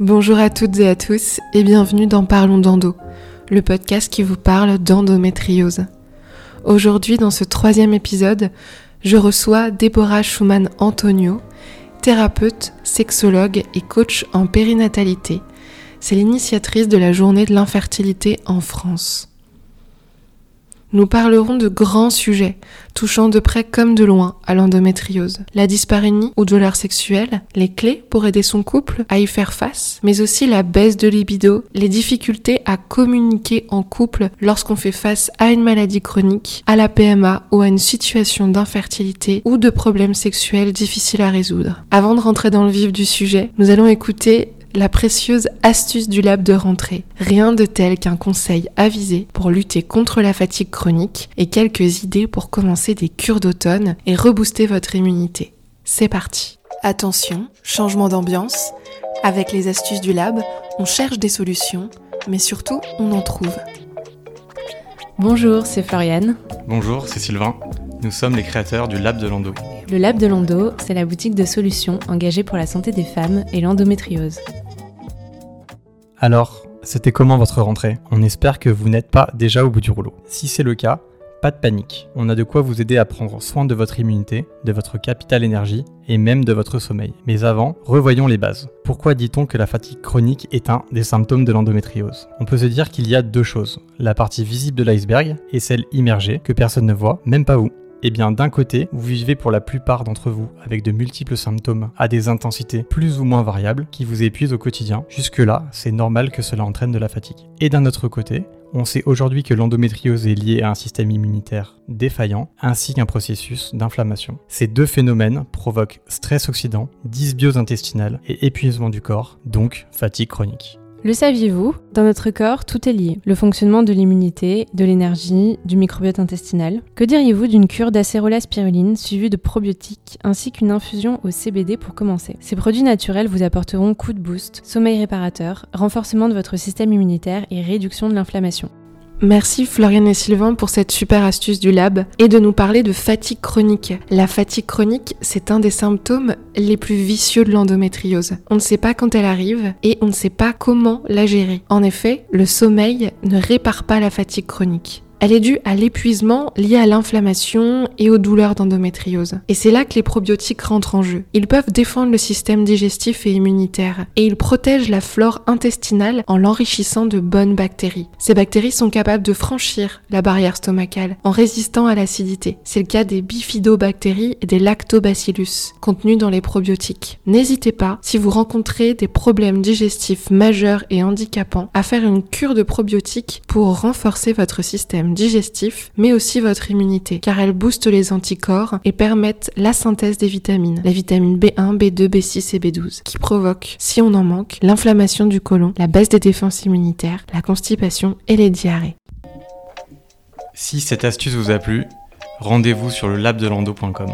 Bonjour à toutes et à tous et bienvenue dans Parlons d'Endo, le podcast qui vous parle d'endométriose. Aujourd'hui, dans ce troisième épisode, je reçois Déborah Schumann-Antonio, thérapeute, sexologue et coach en périnatalité. C'est l'initiatrice de la journée de l'infertilité en France. Nous parlerons de grands sujets, touchant de près comme de loin à l'endométriose. La dyspareunie ou douleur sexuelle, les clés pour aider son couple à y faire face, mais aussi la baisse de libido, les difficultés à communiquer en couple lorsqu'on fait face à une maladie chronique, à la PMA ou à une situation d'infertilité ou de problèmes sexuels difficiles à résoudre. Avant de rentrer dans le vif du sujet, nous allons écouter la précieuse astuce du lab de rentrée. Rien de tel qu'un conseil avisé pour lutter contre la fatigue chronique et quelques idées pour commencer des cures d'automne et rebooster votre immunité. C'est parti. Attention, changement d'ambiance. Avec les astuces du lab, on cherche des solutions, mais surtout on en trouve. Bonjour, c'est Floriane. Bonjour, c'est Sylvain. Nous sommes les créateurs du Lab de Lando. Le Lab de Lando, c'est la boutique de solutions engagée pour la santé des femmes et l'endométriose. Alors, c'était comment votre rentrée? On espère que vous n'êtes pas déjà au bout du rouleau. Si c'est le cas, pas de panique. On a de quoi vous aider à prendre soin de votre immunité, de votre capital énergie et même de votre sommeil. Mais avant, revoyons les bases. Pourquoi dit-on que la fatigue chronique est un des symptômes de l'endométriose? On peut se dire qu'il y a deux choses. La partie visible de l'iceberg et celle immergée que personne ne voit, même pas vous. Eh bien, d'un côté, vous vivez pour la plupart d'entre vous avec de multiples symptômes à des intensités plus ou moins variables qui vous épuisent au quotidien. Jusque-là, c'est normal que cela entraîne de la fatigue. Et d'un autre côté, on sait aujourd'hui que l'endométriose est liée à un système immunitaire défaillant ainsi qu'un processus d'inflammation. Ces deux phénomènes provoquent stress oxydant, dysbiose intestinale et épuisement du corps, donc fatigue chronique. Le saviez-vous? Dans notre corps, tout est lié. Le fonctionnement de l'immunité, de l'énergie, du microbiote intestinal. Que diriez-vous d'une cure d'acérola spiruline suivie de probiotiques ainsi qu'une infusion au CBD pour commencer? Ces produits naturels vous apporteront coup de boost, sommeil réparateur, renforcement de votre système immunitaire et réduction de l'inflammation. Merci Floriane et Sylvain pour cette super astuce du lab et de nous parler de fatigue chronique. La fatigue chronique, c'est un des symptômes les plus vicieux de l'endométriose. On ne sait pas quand elle arrive et on ne sait pas comment la gérer. En effet, le sommeil ne répare pas la fatigue chronique. Elle est due à l'épuisement lié à l'inflammation et aux douleurs d'endométriose. Et c'est là que les probiotiques rentrent en jeu. Ils peuvent défendre le système digestif et immunitaire et ils protègent la flore intestinale en l'enrichissant de bonnes bactéries. Ces bactéries sont capables de franchir la barrière stomacale en résistant à l'acidité. C'est le cas des bifidobactéries et des lactobacillus contenus dans les probiotiques. N'hésitez pas, si vous rencontrez des problèmes digestifs majeurs et handicapants, à faire une cure de probiotiques pour renforcer votre système digestif, mais aussi votre immunité, car elles boostent les anticorps et permettent la synthèse des vitamines, la vitamine B1, B2, B6 et B12, qui provoquent, si on en manque, l'inflammation du côlon, la baisse des défenses immunitaires, la constipation et les diarrhées. Si cette astuce vous a plu, rendez-vous sur le labdelando.com.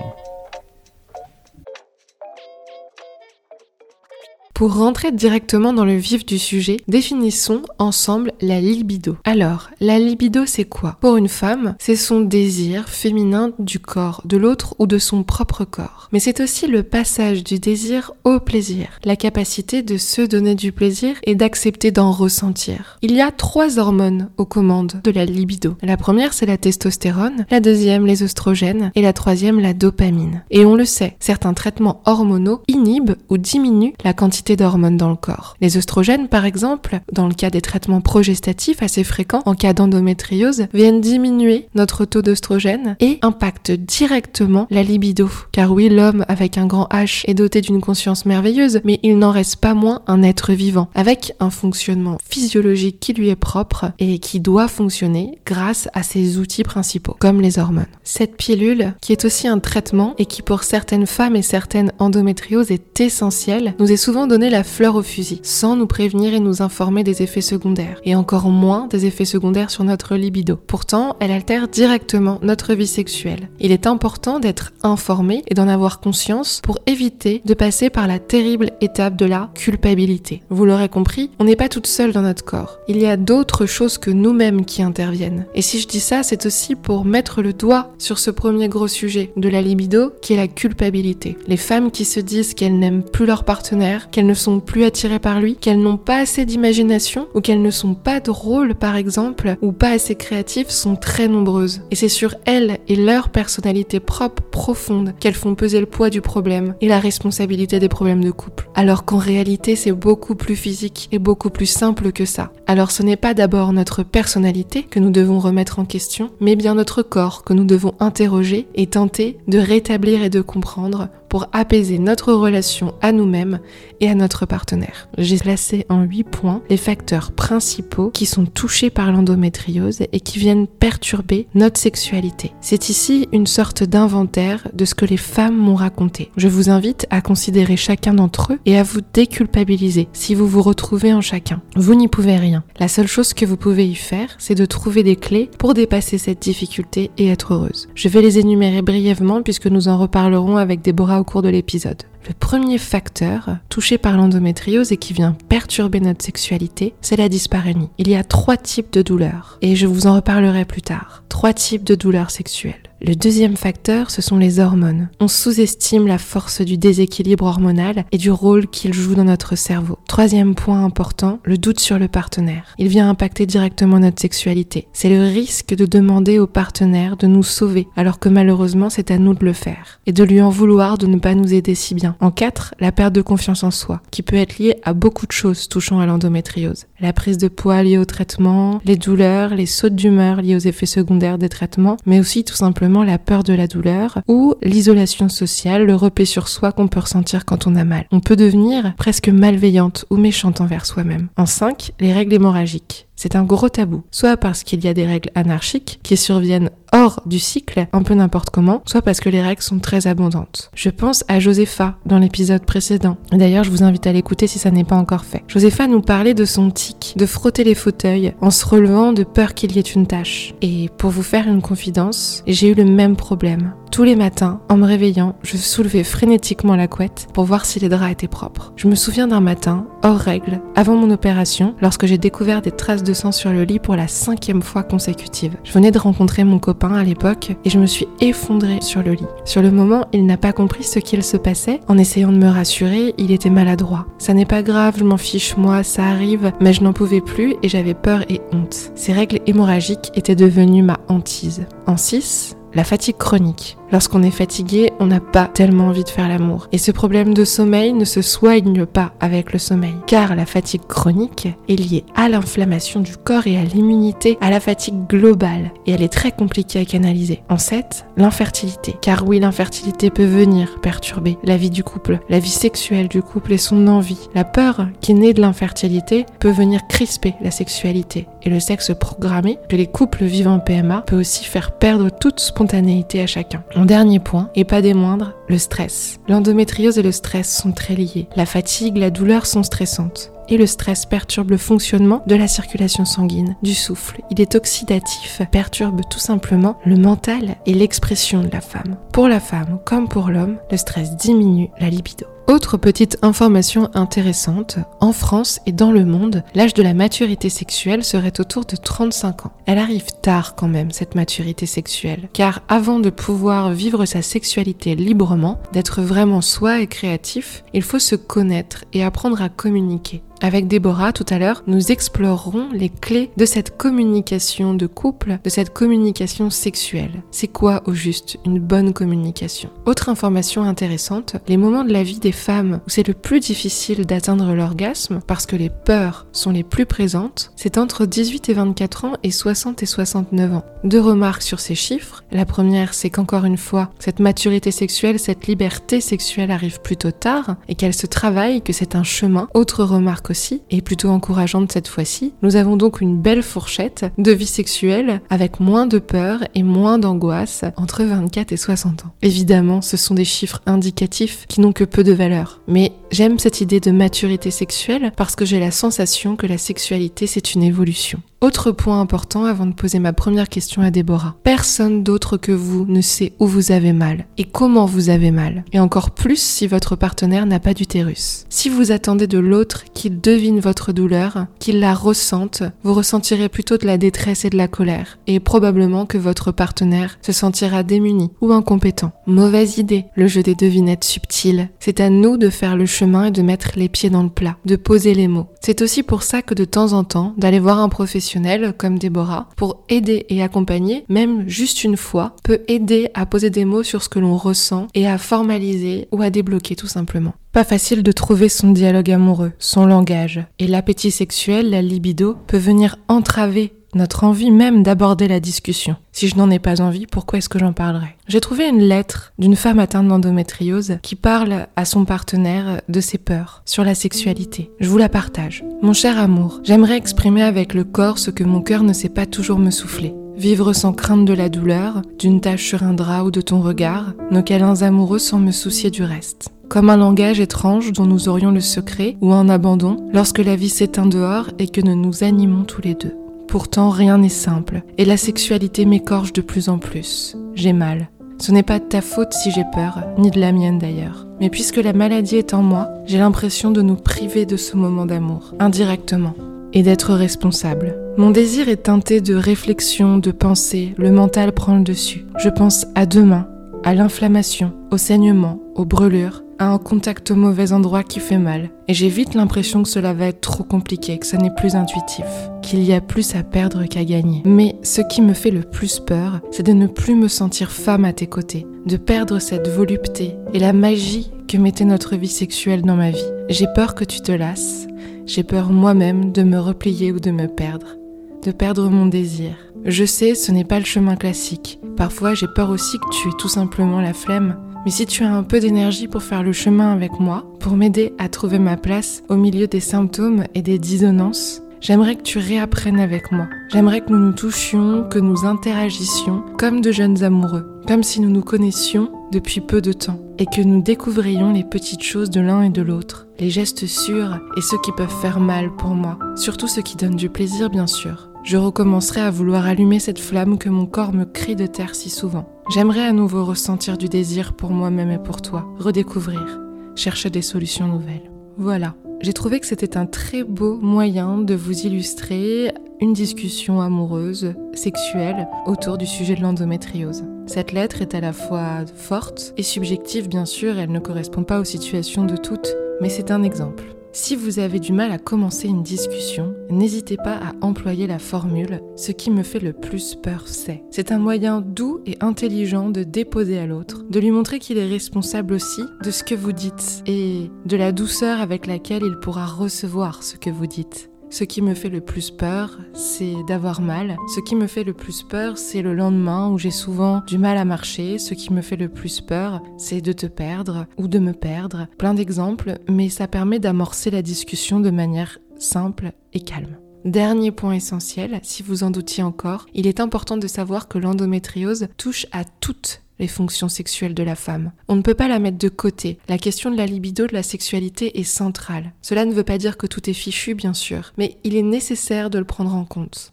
Pour rentrer directement dans le vif du sujet, définissons ensemble la libido. Alors, la libido c'est quoi? Pour une femme, c'est son désir féminin du corps, de l'autre ou de son propre corps. Mais c'est aussi le passage du désir au plaisir, la capacité de se donner du plaisir et d'accepter d'en ressentir. Il y a trois hormones aux commandes de la libido. La première c'est la testostérone, la deuxième les oestrogènes et la troisième la dopamine. Et on le sait, certains traitements hormonaux inhibent ou diminuent la quantité d'hormones dans le corps. Les oestrogènes, par exemple, dans le cas des traitements progestatifs assez fréquents en cas d'endométriose, viennent diminuer notre taux d'oestrogène et impactent directement la libido. Car oui, l'homme avec un grand H est doté d'une conscience merveilleuse, mais il n'en reste pas moins un être vivant, avec un fonctionnement physiologique qui lui est propre et qui doit fonctionner grâce à ses outils principaux, comme les hormones. Cette pilule, qui est aussi un traitement et qui pour certaines femmes et certaines endométrioses est essentielle, nous est souvent donner la fleur au fusil, sans nous prévenir et nous informer des effets secondaires, et encore moins des effets secondaires sur notre libido. Pourtant, elle altère directement notre vie sexuelle. Il est important d'être informé et d'en avoir conscience pour éviter de passer par la terrible étape de la culpabilité. Vous l'aurez compris, on n'est pas toute seule dans notre corps. Il y a d'autres choses que nous-mêmes qui interviennent. Et si je dis ça, c'est aussi pour mettre le doigt sur ce premier gros sujet de la libido, qui est la culpabilité. Les femmes qui se disent qu'elles n'aiment plus leur partenaire, qu'elles ne sont plus attirées par lui, qu'elles n'ont pas assez d'imagination ou qu'elles ne sont pas drôles par exemple ou pas assez créatives sont très nombreuses. Et c'est sur elles et leur personnalité propre, profonde, qu'elles font peser le poids du problème et la responsabilité des problèmes de couple. Alors qu'en réalité c'est beaucoup plus physique et beaucoup plus simple que ça. Alors ce n'est pas d'abord notre personnalité que nous devons remettre en question, mais bien notre corps que nous devons interroger et tenter de rétablir et de comprendre pour apaiser notre relation à nous-mêmes et à notre partenaire. J'ai placé en 8 points les facteurs principaux qui sont touchés par l'endométriose et qui viennent perturber notre sexualité. C'est ici une sorte d'inventaire de ce que les femmes m'ont raconté. Je vous invite à considérer chacun d'entre eux et à vous déculpabiliser si vous vous retrouvez en chacun. Vous n'y pouvez rien. La seule chose que vous pouvez y faire, c'est de trouver des clés pour dépasser cette difficulté et être heureuse. Je vais les énumérer brièvement puisque nous en reparlerons avec Déborah cours de l'épisode. Le premier facteur touché par l'endométriose et qui vient perturber notre sexualité, c'est la dyspareunie. Il y a trois types de douleurs et je vous en reparlerai plus tard. Trois types de douleurs sexuelles. Le deuxième facteur, ce sont les hormones. On sous-estime la force du déséquilibre hormonal et du rôle qu'il joue dans notre cerveau. Troisième point important, le doute sur le partenaire. Il vient impacter directement notre sexualité. C'est le risque de demander au partenaire de nous sauver, alors que malheureusement c'est à nous de le faire, et de lui en vouloir de ne pas nous aider si bien. En quatre, la perte de confiance en soi, qui peut être liée à beaucoup de choses touchant à l'endométriose. La prise de poids liée au traitement, les douleurs, les sautes d'humeur liées aux effets secondaires des traitements, mais aussi tout simplement la peur de la douleur ou l'isolation sociale, le repé sur soi qu'on peut ressentir quand on a mal. On peut devenir presque malveillante ou méchante envers soi-même. En 5, les règles hémorragiques. C'est un gros tabou, soit parce qu'il y a des règles anarchiques qui surviennent hors du cycle, un peu n'importe comment, soit parce que les règles sont très abondantes. Je pense à Josepha dans l'épisode précédent. D'ailleurs, je vous invite à l'écouter si ça n'est pas encore fait. Josepha nous parlait de son tic, de frotter les fauteuils en se relevant de peur qu'il y ait une tâche. Et pour vous faire une confidence, j'ai eu le même problème. Tous les matins, en me réveillant, je soulevais frénétiquement la couette pour voir si les draps étaient propres. Je me souviens d'un matin, hors règle, avant mon opération, lorsque j'ai découvert des traces de sang sur le lit pour la cinquième fois consécutive. Je venais de rencontrer mon copain à l'époque et je me suis effondrée sur le lit. Sur le moment, il n'a pas compris ce qu'il se passait. En essayant de me rassurer, il était maladroit. Ça n'est pas grave, je m'en fiche moi, ça arrive, mais je n'en pouvais plus et j'avais peur et honte. Ces règles hémorragiques étaient devenues ma hantise. En 6, la fatigue chronique. Lorsqu'on est fatigué, on n'a pas tellement envie de faire l'amour. Et ce problème de sommeil ne se soigne pas avec le sommeil, car la fatigue chronique est liée à l'inflammation du corps et à l'immunité, à la fatigue globale, et elle est très compliquée à canaliser. En 7, l'infertilité. Car oui, l'infertilité peut venir perturber la vie du couple, la vie sexuelle du couple et son envie. La peur qui naît de l'infertilité peut venir crisper la sexualité. Et le sexe programmé que les couples vivent en PMA peut aussi faire perdre toute spontanéité à chacun. Mon dernier point, et pas des moindres, le stress. L'endométriose et le stress sont très liés. La fatigue, la douleur sont stressantes et le stress perturbe le fonctionnement de la circulation sanguine, du souffle. Il est oxydatif, perturbe tout simplement le mental et l'expression de la femme. Pour la femme comme pour l'homme, le stress diminue la libido. Autre petite information intéressante, en France et dans le monde, l'âge de la maturité sexuelle serait autour de 35 ans. Elle arrive tard quand même, cette maturité sexuelle, car avant de pouvoir vivre sa sexualité librement, d'être vraiment soi et créatif, il faut se connaître et apprendre à communiquer. Avec Déborah, tout à l'heure, nous explorerons les clés de cette communication de couple, de cette communication sexuelle. C'est quoi au juste une bonne communication? Autre information intéressante, les moments de la vie des femmes où c'est le plus difficile d'atteindre l'orgasme parce que les peurs sont les plus présentes, c'est entre 18 et 24 ans et 60 et 69 ans. Deux remarques sur ces chiffres. La première, c'est qu'encore une fois, cette maturité sexuelle, cette liberté sexuelle arrive plutôt tard et qu'elle se travaille, que c'est un chemin. Autre remarque aussi, et plutôt encourageante cette fois-ci. Nous avons donc une belle fourchette de vie sexuelle avec moins de peur et moins d'angoisse entre 24 et 60 ans. Évidemment, ce sont des chiffres indicatifs qui n'ont que peu de valeur. Mais j'aime cette idée de maturité sexuelle parce que j'ai la sensation que la sexualité c'est une évolution. Autre point important avant de poser ma première question à Déborah. Personne d'autre que vous ne sait où vous avez mal et comment vous avez mal. Et encore plus si votre partenaire n'a pas d'utérus. Si vous attendez de l'autre qu'il devine votre douleur, qu'il la ressente, vous ressentirez plutôt de la détresse et de la colère. Et probablement que votre partenaire se sentira démuni ou incompétent. Mauvaise idée, le jeu des devinettes subtiles. C'est à nous de faire le chemin et de mettre les pieds dans le plat, de poser les mots. C'est aussi pour ça que de temps en temps, d'aller voir un professionnel comme Déborah pour aider et accompagner, même juste une fois, peut aider à poser des mots sur ce que l'on ressent et à formaliser ou à débloquer tout simplement. Pas facile de trouver son dialogue amoureux, son langage. Et l'appétit sexuel, la libido, peut venir entraver notre envie même d'aborder la discussion. Si je n'en ai pas envie, pourquoi est-ce que j'en parlerai J'ai trouvé une lettre d'une femme atteinte d'endométriose qui parle à son partenaire de ses peurs sur la sexualité. Je vous la partage. Mon cher amour, j'aimerais exprimer avec le corps ce que mon cœur ne sait pas toujours me souffler. Vivre sans crainte de la douleur, d'une tache sur un drap ou de ton regard, nos câlins amoureux sans me soucier du reste. Comme un langage étrange dont nous aurions le secret ou un abandon lorsque la vie s'éteint dehors et que nous nous animons tous les deux. Pourtant, rien n'est simple, et la sexualité m'écorche de plus en plus. J'ai mal. Ce n'est pas de ta faute si j'ai peur, ni de la mienne d'ailleurs. Mais puisque la maladie est en moi, j'ai l'impression de nous priver de ce moment d'amour, indirectement, et d'être responsable. Mon désir est teinté de réflexion, de pensée, le mental prend le dessus. Je pense à demain, à l'inflammation, au saignement, aux brûlures, à un contact au mauvais endroit qui fait mal. Et j'ai vite l'impression que cela va être trop compliqué, que ça n'est plus intuitif, qu'il y a plus à perdre qu'à gagner. Mais ce qui me fait le plus peur, c'est de ne plus me sentir femme à tes côtés, de perdre cette volupté et la magie que mettait notre vie sexuelle dans ma vie. J'ai peur que tu te lasses, j'ai peur moi-même de me replier ou de me perdre, de perdre mon désir. Je sais, ce n'est pas le chemin classique. Parfois, j'ai peur aussi que tu aies tout simplement la flemme mais si tu as un peu d'énergie pour faire le chemin avec moi, pour m'aider à trouver ma place au milieu des symptômes et des dissonances, j'aimerais que tu réapprennes avec moi. J'aimerais que nous nous touchions, que nous interagissions comme de jeunes amoureux, comme si nous nous connaissions depuis peu de temps, et que nous découvrions les petites choses de l'un et de l'autre, les gestes sûrs et ceux qui peuvent faire mal pour moi, surtout ceux qui donnent du plaisir bien sûr je recommencerai à vouloir allumer cette flamme que mon corps me crie de terre si souvent. J'aimerais à nouveau ressentir du désir pour moi-même et pour toi, redécouvrir, chercher des solutions nouvelles. Voilà, j'ai trouvé que c'était un très beau moyen de vous illustrer une discussion amoureuse, sexuelle, autour du sujet de l'endométriose. Cette lettre est à la fois forte et subjective, bien sûr, elle ne correspond pas aux situations de toutes, mais c'est un exemple. Si vous avez du mal à commencer une discussion, n'hésitez pas à employer la formule ce qui me fait le plus peur c'est. C'est un moyen doux et intelligent de déposer à l'autre, de lui montrer qu'il est responsable aussi de ce que vous dites et de la douceur avec laquelle il pourra recevoir ce que vous dites. Ce qui me fait le plus peur, c'est d'avoir mal. Ce qui me fait le plus peur, c'est le lendemain où j'ai souvent du mal à marcher. Ce qui me fait le plus peur, c'est de te perdre ou de me perdre. Plein d'exemples, mais ça permet d'amorcer la discussion de manière simple et calme. Dernier point essentiel, si vous en doutiez encore, il est important de savoir que l'endométriose touche à toutes les fonctions sexuelles de la femme. On ne peut pas la mettre de côté. La question de la libido, de la sexualité est centrale. Cela ne veut pas dire que tout est fichu, bien sûr, mais il est nécessaire de le prendre en compte.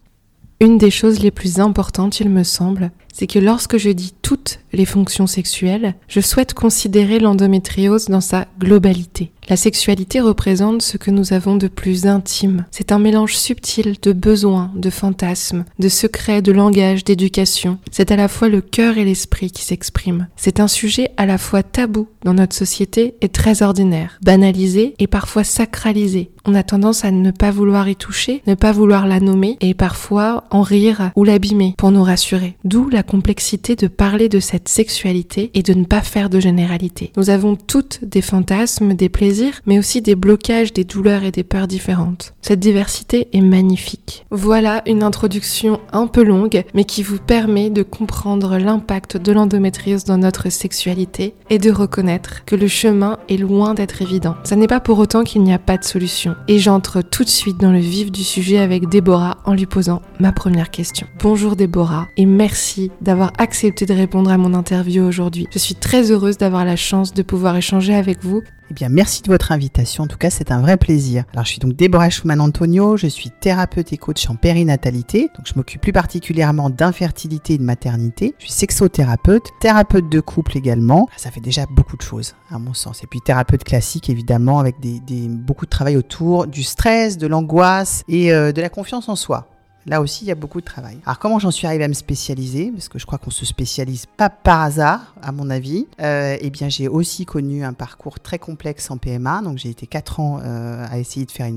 Une des choses les plus importantes, il me semble, c'est que lorsque je dis toutes les fonctions sexuelles, je souhaite considérer l'endométriose dans sa globalité. La sexualité représente ce que nous avons de plus intime. C'est un mélange subtil de besoins, de fantasmes, de secrets, de langage, d'éducation. C'est à la fois le cœur et l'esprit qui s'expriment. C'est un sujet à la fois tabou dans notre société et très ordinaire, banalisé et parfois sacralisé. On a tendance à ne pas vouloir y toucher, ne pas vouloir la nommer et parfois en rire ou l'abîmer pour nous rassurer. D'où la complexité de parler de cette sexualité et de ne pas faire de généralité. Nous avons toutes des fantasmes, des plaisirs, mais aussi des blocages, des douleurs et des peurs différentes. Cette diversité est magnifique. Voilà une introduction un peu longue, mais qui vous permet de comprendre l'impact de l'endométriose dans notre sexualité et de reconnaître que le chemin est loin d'être évident. Ça n'est pas pour autant qu'il n'y a pas de solution. Et j'entre tout de suite dans le vif du sujet avec Déborah en lui posant ma première question. Bonjour Déborah et merci d'avoir accepté de répondre à mon interview aujourd'hui. Je suis très heureuse d'avoir la chance de pouvoir échanger avec vous eh bien, merci de votre invitation. En tout cas, c'est un vrai plaisir. Alors, je suis donc Déborah Schumann-Antonio. Je suis thérapeute et coach en périnatalité. Donc, je m'occupe plus particulièrement d'infertilité et de maternité. Je suis sexothérapeute, thérapeute de couple également. Ça fait déjà beaucoup de choses, à mon sens. Et puis, thérapeute classique, évidemment, avec des, beaucoup de travail autour du stress, de l'angoisse et euh, de la confiance en soi. Là aussi, il y a beaucoup de travail. Alors, comment j'en suis arrivée à me spécialiser? Parce que je crois qu'on se spécialise pas par hasard, à mon avis. Euh, eh bien, j'ai aussi connu un parcours très complexe en PMA. Donc, j'ai été 4 ans euh, à essayer de faire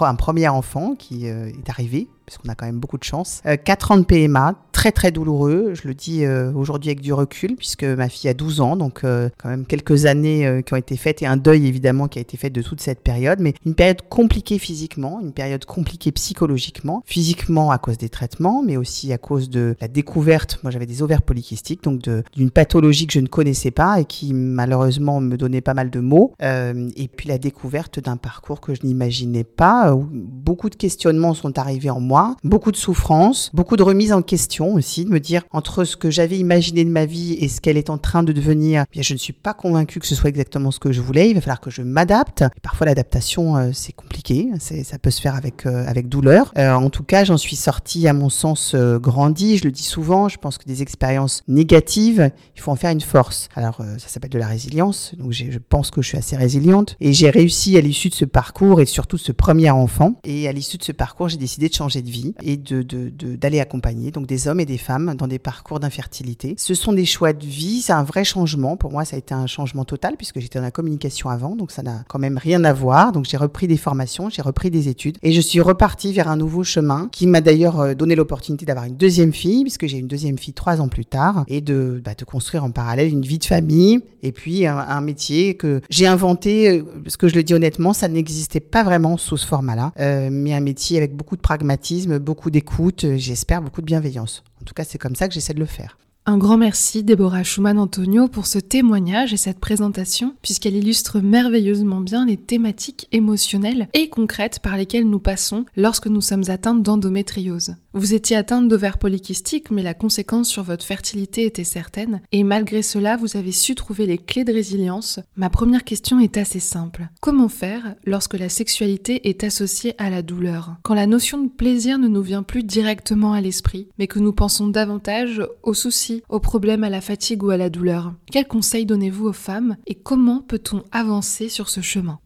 un premier enfant qui euh, est arrivé parce qu'on a quand même beaucoup de chance. Euh, 4 ans de PMA, très très douloureux, je le dis euh, aujourd'hui avec du recul, puisque ma fille a 12 ans, donc euh, quand même quelques années euh, qui ont été faites et un deuil évidemment qui a été fait de toute cette période, mais une période compliquée physiquement, une période compliquée psychologiquement, physiquement à cause des traitements, mais aussi à cause de la découverte, moi j'avais des ovaires polykystiques, donc d'une pathologie que je ne connaissais pas et qui malheureusement me donnait pas mal de mots, et puis la découverte d'un parcours que je n'imaginais pas, où beaucoup de questionnements sont arrivés en moi beaucoup de souffrance, beaucoup de remise en question aussi, de me dire entre ce que j'avais imaginé de ma vie et ce qu'elle est en train de devenir, eh je ne suis pas convaincue que ce soit exactement ce que je voulais. Il va falloir que je m'adapte. Parfois, l'adaptation, euh, c'est compliqué. Ça peut se faire avec, euh, avec douleur. Euh, en tout cas, j'en suis sortie, à mon sens, grandi. Je le dis souvent. Je pense que des expériences négatives, il faut en faire une force. Alors, ça s'appelle de la résilience. Donc, je pense que je suis assez résiliente. Et j'ai réussi à l'issue de ce parcours et surtout de ce premier enfant. Et à l'issue de ce parcours, j'ai décidé de changer de vie et d'aller de, de, accompagner donc des hommes et des femmes dans des parcours d'infertilité. Ce sont des choix de vie, c'est un vrai changement. Pour moi, ça a été un changement total puisque j'étais dans la communication avant, donc ça n'a quand même rien à voir. Donc j'ai repris des formations, j'ai repris des études et je suis repartie vers un nouveau chemin qui m'a d'ailleurs euh, donné l'opportunité d'avoir une deuxième fille puisque j'ai une deuxième fille trois ans plus tard et de, bah, de construire en parallèle une vie de famille et puis un, métier que j'ai inventé, euh, parce que je le dis honnêtement, ça n'existait pas vraiment sous ce format-là, euh, mais un métier avec beaucoup de pragmatisme, beaucoup d'écoute, euh, j'espère beaucoup de bienveillance. En tout cas, c'est comme ça que j'essaie de le faire. Un grand merci Déborah Schumann-Antonio pour ce témoignage et cette présentation, puisqu'elle illustre merveilleusement bien les thématiques émotionnelles et concrètes par lesquelles nous passons lorsque nous sommes atteintes d'endométriose. Vous étiez atteinte d'ovaires polykystiques, mais la conséquence sur votre fertilité était certaine, et malgré cela, vous avez su trouver les clés de résilience. Ma première question est assez simple. Comment faire lorsque la sexualité est associée à la douleur? Quand la notion de plaisir ne nous vient plus directement à l'esprit, mais que nous pensons davantage aux soucis aux problèmes, à la fatigue ou à la douleur. Quels conseils donnez-vous aux femmes et comment peut-on avancer sur ce chemin?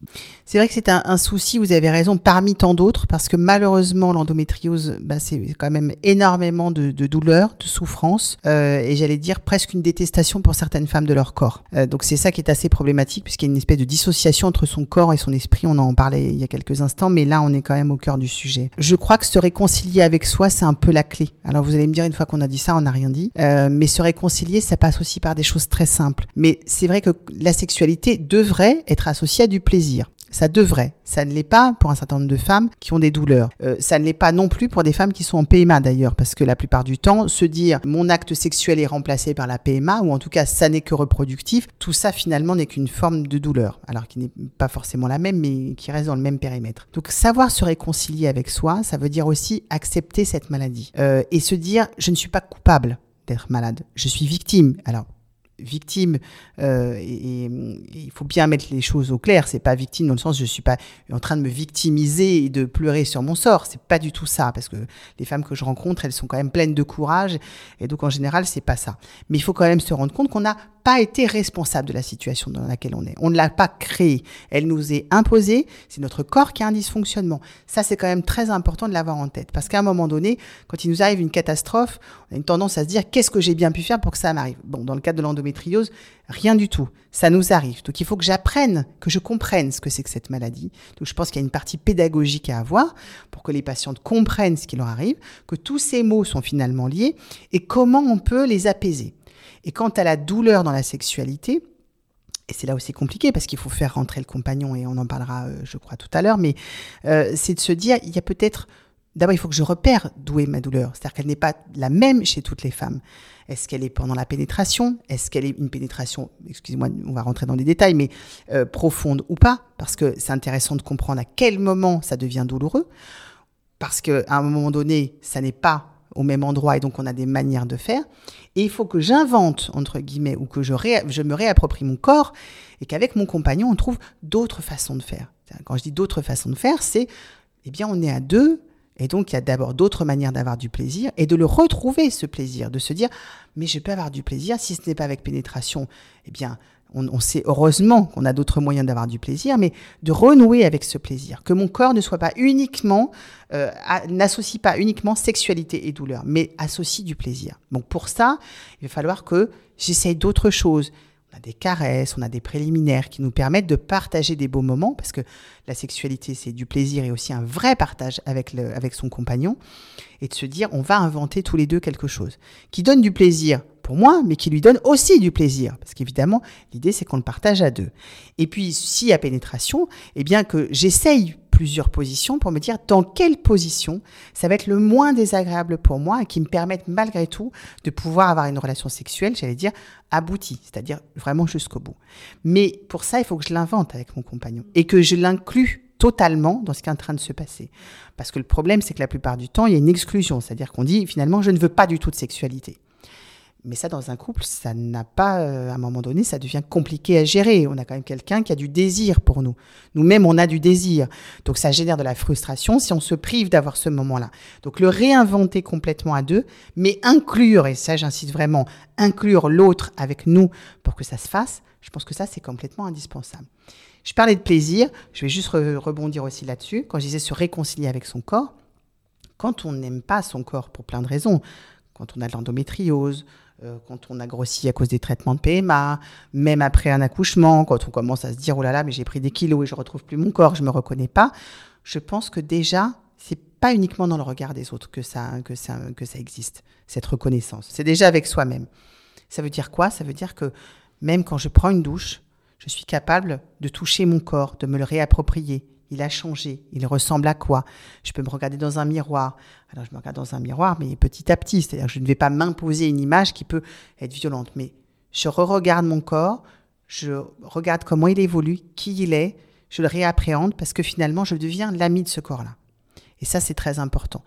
C'est vrai que c'est un, souci, vous avez raison, parmi tant d'autres, parce que malheureusement, l'endométriose, bah, c'est quand même énormément de, de douleurs, de souffrances, euh, et j'allais dire presque une détestation pour certaines femmes de leur corps. Euh, donc c'est ça qui est assez problématique, puisqu'il y a une espèce de dissociation entre son corps et son esprit. On en parlait il y a quelques instants, mais là, on est quand même au cœur du sujet. Je crois que se réconcilier avec soi, c'est un peu la clé. Alors vous allez me dire, une fois qu'on a dit ça, on n'a rien dit. Euh, mais se réconcilier, ça passe aussi par des choses très simples. Mais c'est vrai que la sexualité devrait être associée à du plaisir. Ça devrait. Ça ne l'est pas pour un certain nombre de femmes qui ont des douleurs. Euh, ça ne l'est pas non plus pour des femmes qui sont en PMA d'ailleurs, parce que la plupart du temps, se dire mon acte sexuel est remplacé par la PMA, ou en tout cas ça n'est que reproductif, tout ça finalement n'est qu'une forme de douleur, alors qui n'est pas forcément la même, mais qui reste dans le même périmètre. Donc savoir se réconcilier avec soi, ça veut dire aussi accepter cette maladie euh, et se dire je ne suis pas coupable malade. Je suis victime. Alors, victime, euh, et, il faut bien mettre les choses au clair. C'est pas victime dans le sens je suis pas en train de me victimiser et de pleurer sur mon sort. C'est pas du tout ça, parce que les femmes que je rencontre, elles sont quand même pleines de courage, et donc en général, c'est pas ça. Mais il faut quand même se rendre compte qu'on n'a pas été responsable de la situation dans laquelle on est. On ne l'a pas créée. Elle nous est imposée. C'est notre corps qui a un dysfonctionnement. Ça, c'est quand même très important de l'avoir en tête. Parce qu'à un moment donné, quand il nous arrive une catastrophe, on a une tendance à se dire qu'est-ce que j'ai bien pu faire pour que ça m'arrive? Bon, dans le cadre de l'endométriose, rien du tout. Ça nous arrive. Donc il faut que j'apprenne, que je comprenne ce que c'est que cette maladie. Donc je pense qu'il y a une partie pédagogique à avoir pour que les patientes comprennent ce qui leur arrive, que tous ces mots sont finalement liés et comment on peut les apaiser. Et quant à la douleur dans la sexualité, et c'est là aussi compliqué parce qu'il faut faire rentrer le compagnon et on en parlera, euh, je crois, tout à l'heure, mais euh, c'est de se dire, il y a peut-être, d'abord il faut que je repère d'où est ma douleur, c'est-à-dire qu'elle n'est pas la même chez toutes les femmes. Est-ce qu'elle est pendant la pénétration? Est-ce qu'elle est une pénétration, excusez-moi, on va rentrer dans les détails, mais euh, profonde ou pas? Parce que c'est intéressant de comprendre à quel moment ça devient douloureux. Parce qu'à un moment donné, ça n'est pas au même endroit et donc on a des manières de faire. Et il faut que j'invente, entre guillemets, ou que je, je me réapproprie mon corps et qu'avec mon compagnon, on trouve d'autres façons de faire. Quand je dis d'autres façons de faire, c'est, eh bien, on est à deux, et donc, il y a d'abord d'autres manières d'avoir du plaisir et de le retrouver, ce plaisir, de se dire, mais je peux avoir du plaisir si ce n'est pas avec pénétration. Eh bien, on, sait heureusement qu'on a d'autres moyens d'avoir du plaisir, mais de renouer avec ce plaisir, que mon corps ne soit pas uniquement, euh, n'associe pas uniquement sexualité et douleur, mais associe du plaisir. Donc pour ça, il va falloir que j'essaye d'autres choses. On a des caresses, on a des préliminaires qui nous permettent de partager des beaux moments, parce que la sexualité, c'est du plaisir et aussi un vrai partage avec, le, avec son compagnon, et de se dire, on va inventer tous les deux quelque chose qui donne du plaisir pour moi, mais qui lui donne aussi du plaisir. Parce qu'évidemment, l'idée, c'est qu'on le partage à deux. Et puis, s'il y a pénétration, eh bien que j'essaye plusieurs positions pour me dire dans quelle position ça va être le moins désagréable pour moi et qui me permettent malgré tout de pouvoir avoir une relation sexuelle, j'allais dire, aboutie, c'est-à-dire vraiment jusqu'au bout. Mais pour ça, il faut que je l'invente avec mon compagnon et que je l'inclue totalement dans ce qui est en train de se passer. Parce que le problème, c'est que la plupart du temps, il y a une exclusion, c'est-à-dire qu'on dit finalement, je ne veux pas du tout de sexualité. Mais ça, dans un couple, ça n'a pas, euh, à un moment donné, ça devient compliqué à gérer. On a quand même quelqu'un qui a du désir pour nous. Nous-mêmes, on a du désir. Donc ça génère de la frustration si on se prive d'avoir ce moment-là. Donc le réinventer complètement à deux, mais inclure, et ça j'insiste vraiment, inclure l'autre avec nous pour que ça se fasse, je pense que ça, c'est complètement indispensable. Je parlais de plaisir, je vais juste rebondir aussi là-dessus. Quand je disais se réconcilier avec son corps, quand on n'aime pas son corps pour plein de raisons, quand on a de l'endométriose, quand on a grossi à cause des traitements de PMA, même après un accouchement, quand on commence à se dire oh là là, mais j'ai pris des kilos et je retrouve plus mon corps, je me reconnais pas. Je pense que déjà, c'est pas uniquement dans le regard des autres que ça, que ça, que ça existe, cette reconnaissance. C'est déjà avec soi-même. Ça veut dire quoi? Ça veut dire que même quand je prends une douche, je suis capable de toucher mon corps, de me le réapproprier, il a changé. Il ressemble à quoi? Je peux me regarder dans un miroir. Alors je me regarde dans un miroir, mais petit à petit. C'est-à-dire que je ne vais pas m'imposer une image qui peut être violente. Mais je re-regarde mon corps, je regarde comment il évolue, qui il est, je le réappréhende parce que finalement, je deviens l'ami de ce corps-là. Et ça, c'est très important.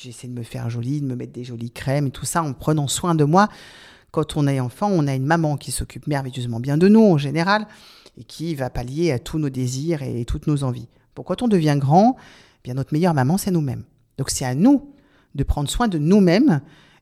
J'essaie de me faire jolie, de me mettre des jolies crèmes et tout ça en prenant soin de moi. Quand on est enfant, on a une maman qui s'occupe merveilleusement bien de nous en général et qui va pallier à tous nos désirs et toutes nos envies quand on devient grand, eh bien notre meilleure maman, c'est nous-mêmes. Donc c'est à nous de prendre soin de nous-mêmes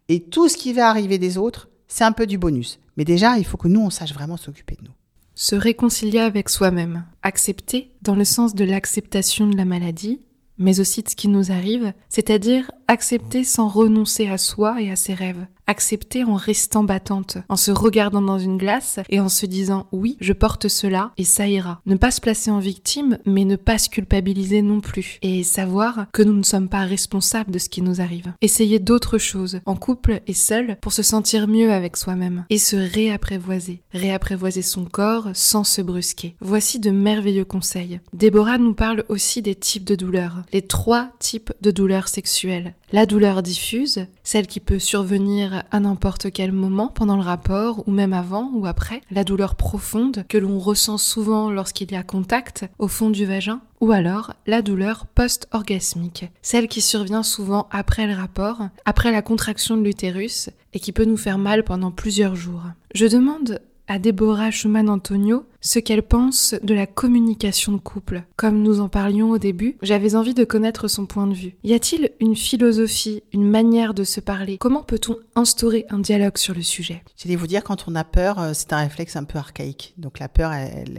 et tout ce qui va arriver des autres, c'est un peu du bonus. Mais déjà, il faut que nous, on sache vraiment s'occuper de nous. Se réconcilier avec soi-même, accepter dans le sens de l'acceptation de la maladie, mais aussi de ce qui nous arrive, c'est-à-dire accepter sans renoncer à soi et à ses rêves, accepter en restant battante, en se regardant dans une glace et en se disant oui, je porte cela et ça ira. Ne pas se placer en victime, mais ne pas se culpabiliser non plus. Et savoir que nous ne sommes pas responsables de ce qui nous arrive. Essayer d'autres choses, en couple et seul, pour se sentir mieux avec soi-même. Et se réapprivoiser. Réapprivoiser son corps sans se brusquer. Voici de merveilleux conseils. Déborah nous parle aussi des types de douleurs. Les trois types de douleurs sexuelles. La douleur diffuse, celle qui peut survenir à n'importe quel moment pendant le rapport ou même avant ou après. La douleur profonde que l'on ressent souvent lorsqu'il y a contact au fond du vagin. Ou alors la douleur post-orgasmique, celle qui survient souvent après le rapport, après la contraction de l'utérus et qui peut nous faire mal pendant plusieurs jours. Je demande à Déborah Schumann-Antonio ce qu'elle pense de la communication de couple. Comme nous en parlions au début, j'avais envie de connaître son point de vue. Y a-t-il une philosophie, une manière de se parler? Comment peut-on instaurer un dialogue sur le sujet? J'allais vous dire, quand on a peur, euh, c'est un réflexe un peu archaïque. Donc la peur, elle,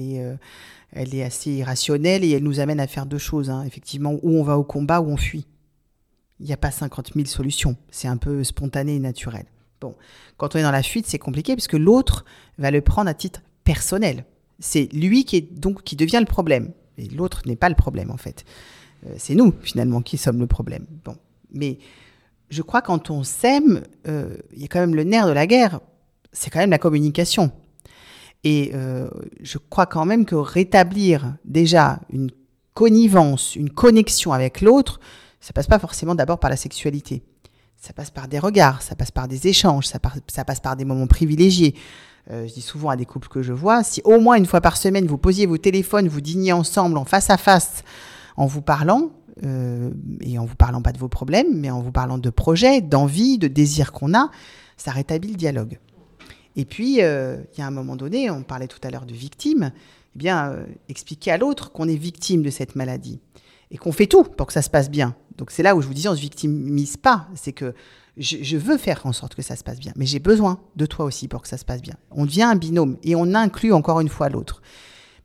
est... Euh, elle est assez irrationnelle et elle nous amène à faire deux choses. Hein. Effectivement, où on va au combat, ou on fuit. Il n'y a pas 50 000 solutions. C'est un peu spontané et naturel. Bon, quand on est dans la fuite, c'est compliqué puisque l'autre va le prendre à titre personnel. C'est lui qui est donc qui devient le problème. Et l'autre n'est pas le problème en fait. Euh, c'est nous finalement qui sommes le problème. Bon, mais je crois quand on s'aime, euh, il y a quand même le nerf de la guerre. C'est quand même la communication. Et euh, je crois quand même que rétablir déjà une connivence, une connexion avec l'autre, ça passe pas forcément d'abord par la sexualité. Ça passe par des regards, ça passe par des échanges, ça, passe par des moments privilégiés. Euh, je dis souvent à des couples que je vois, si au moins une fois par semaine vous posiez vos téléphones, vous dîniez ensemble en face à face en vous parlant, euh, et en vous parlant pas de vos problèmes, mais en vous parlant de projets, d'envie, de désirs qu'on a, ça rétablit le dialogue. Et puis, euh, il y a un moment donné, on parlait tout à l'heure de victime, eh bien, expliquer à l'autre qu'on est victime de cette maladie et qu'on fait tout pour que ça se passe bien. Donc c'est là où je vous dis, on se victimise pas. C'est que je, je, veux faire en sorte que ça se passe bien, mais j'ai besoin de toi aussi pour que ça se passe bien. On devient un binôme et on inclut encore une fois l'autre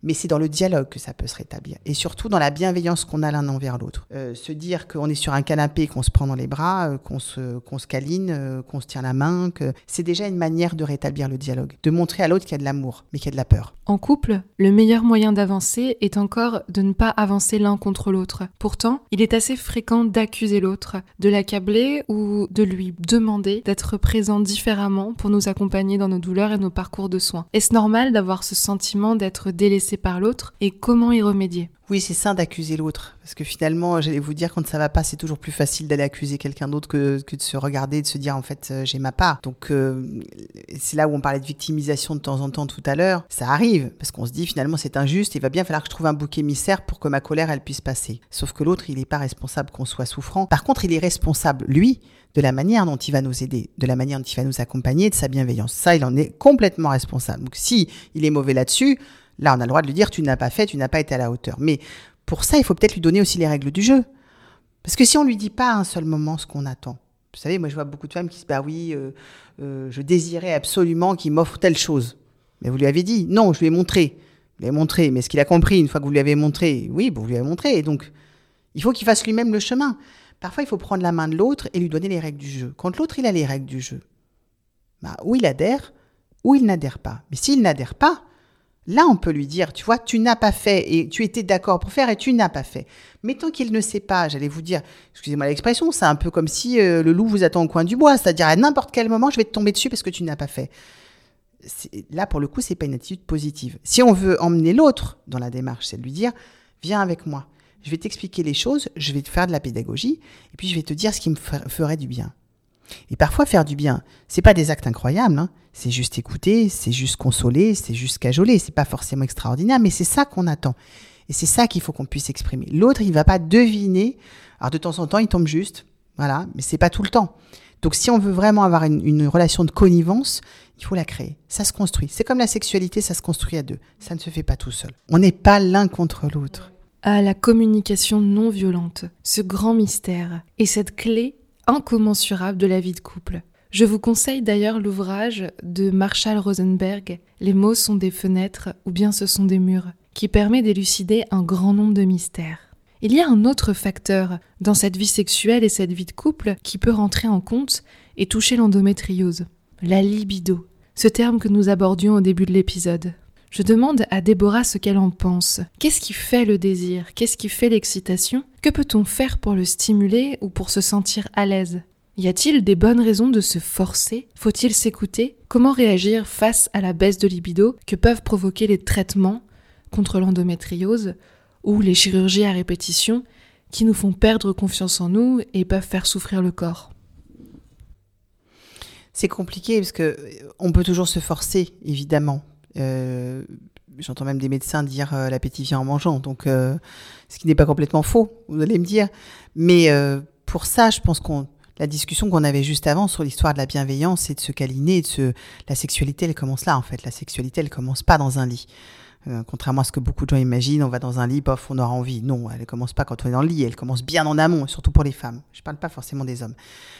mais c'est dans le dialogue que ça peut se rétablir. Et surtout dans la bienveillance qu'on a l'un envers l'autre. Euh, se dire qu'on est sur un canapé, qu'on se prend dans les bras, euh, qu'on se, qu'on se câline, euh, qu'on se tient la main, que c'est déjà une manière de rétablir le dialogue, de montrer à l'autre qu'il y a de l'amour, mais qu'il y a de la peur. En couple, le meilleur moyen d'avancer est encore de ne pas avancer l'un contre l'autre. Pourtant, il est assez fréquent d'accuser l'autre, de l'accabler ou de lui demander d'être présent différemment pour nous accompagner dans nos douleurs et nos parcours de soins. Est-ce normal d'avoir ce sentiment d'être délaissé par l'autre et comment y remédier oui, c'est sain d'accuser l'autre. Parce que finalement, j'allais vous dire, quand ça va pas, c'est toujours plus facile d'aller accuser quelqu'un d'autre que, de se regarder de se dire, en fait, euh, j'ai ma part. Donc, euh, c'est là où on parlait de victimisation de temps en temps tout à l'heure. Ça arrive, parce qu'on se dit, finalement, c'est injuste, il va bien falloir que je trouve un bouc émissaire pour que ma colère, elle puisse passer. Sauf que l'autre, il n'est pas responsable qu'on soit souffrant. Par contre, il est responsable, lui, de la manière dont il va nous aider, de la manière dont il va nous accompagner, de sa bienveillance. Ça, il en est complètement responsable. Donc, si il est mauvais là-dessus, Là, on a le droit de lui dire tu n'as pas fait, tu n'as pas été à la hauteur. Mais pour ça, il faut peut-être lui donner aussi les règles du jeu. Parce que si on lui dit pas à un seul moment ce qu'on attend, vous savez, moi je vois beaucoup de femmes qui se disent bah oui, euh, euh, je désirais absolument qu'il m'offre telle chose. Mais vous lui avez dit non, je lui ai montré. Vous lui montré, mais est-ce qu'il a compris une fois que vous lui avez montré Oui, vous lui avez montré. Et donc, il faut qu'il fasse lui-même le chemin. Parfois, il faut prendre la main de l'autre et lui donner les règles du jeu. Quand l'autre, il a les règles du jeu, bah, ou il adhère, ou il n'adhère pas. Mais s'il n'adhère pas, Là, on peut lui dire, tu vois, tu n'as pas fait et tu étais d'accord pour faire et tu n'as pas fait. Mais tant qu'il ne sait pas, j'allais vous dire, excusez-moi l'expression, c'est un peu comme si euh, le loup vous attend au coin du bois, c'est-à-dire à, n'importe quel moment, je vais te tomber dessus parce que tu n'as pas fait. Là, pour le coup, c'est pas une attitude positive. Si on veut emmener l'autre dans la démarche, c'est de lui dire, viens avec moi, je vais t'expliquer les choses, je vais te faire de la pédagogie et puis je vais te dire ce qui me ferait du bien. Et parfois, faire du bien, c'est pas des actes incroyables. Hein. C'est juste écouter, c'est juste consoler, c'est juste cajoler. C'est pas forcément extraordinaire, mais c'est ça qu'on attend. Et c'est ça qu'il faut qu'on puisse exprimer. L'autre, il va pas deviner. Alors de temps en temps, il tombe juste, voilà, mais c'est pas tout le temps. Donc si on veut vraiment avoir une, une, relation de connivence, il faut la créer. Ça se construit. C'est comme la sexualité, ça se construit à deux. Ça ne se fait pas tout seul. On n'est pas l'un contre l'autre. À la communication non violente, ce grand mystère et cette clé incommensurable de la vie de couple. Je vous conseille d'ailleurs l'ouvrage de Marshall Rosenberg, Les mots sont des fenêtres ou bien ce sont des murs, qui permet d'élucider un grand nombre de mystères. Il y a un autre facteur dans cette vie sexuelle et cette vie de couple qui peut rentrer en compte et toucher l'endométriose, la libido, ce terme que nous abordions au début de l'épisode. Je demande à Déborah ce qu'elle en pense. Qu'est-ce qui fait le désir? Qu'est-ce qui fait l'excitation? Que peut-on faire pour le stimuler ou pour se sentir à l'aise? Y a-t-il des bonnes raisons de se forcer? Faut-il s'écouter? Comment réagir face à la baisse de libido que peuvent provoquer les traitements contre l'endométriose ou les chirurgies à répétition qui nous font perdre confiance en nous et peuvent faire souffrir le corps? C'est compliqué parce que on peut toujours se forcer, évidemment, euh, j'entends même des médecins dire euh, l'appétit vient en mangeant, donc euh, ce qui n'est pas complètement faux, vous allez me dire. Mais pour ça, je pense qu'on la discussion qu'on avait juste avant sur l'histoire de la bienveillance et de se câliner, de se la sexualité, elle commence là en fait. La sexualité, elle commence pas dans un lit. Euh, contrairement à ce que beaucoup de gens imaginent, on va dans un lit, pof, on aura envie. Non, elle ne commence pas quand on est dans le lit, elle commence bien en amont, surtout pour les femmes. Je ne parle pas forcément des hommes.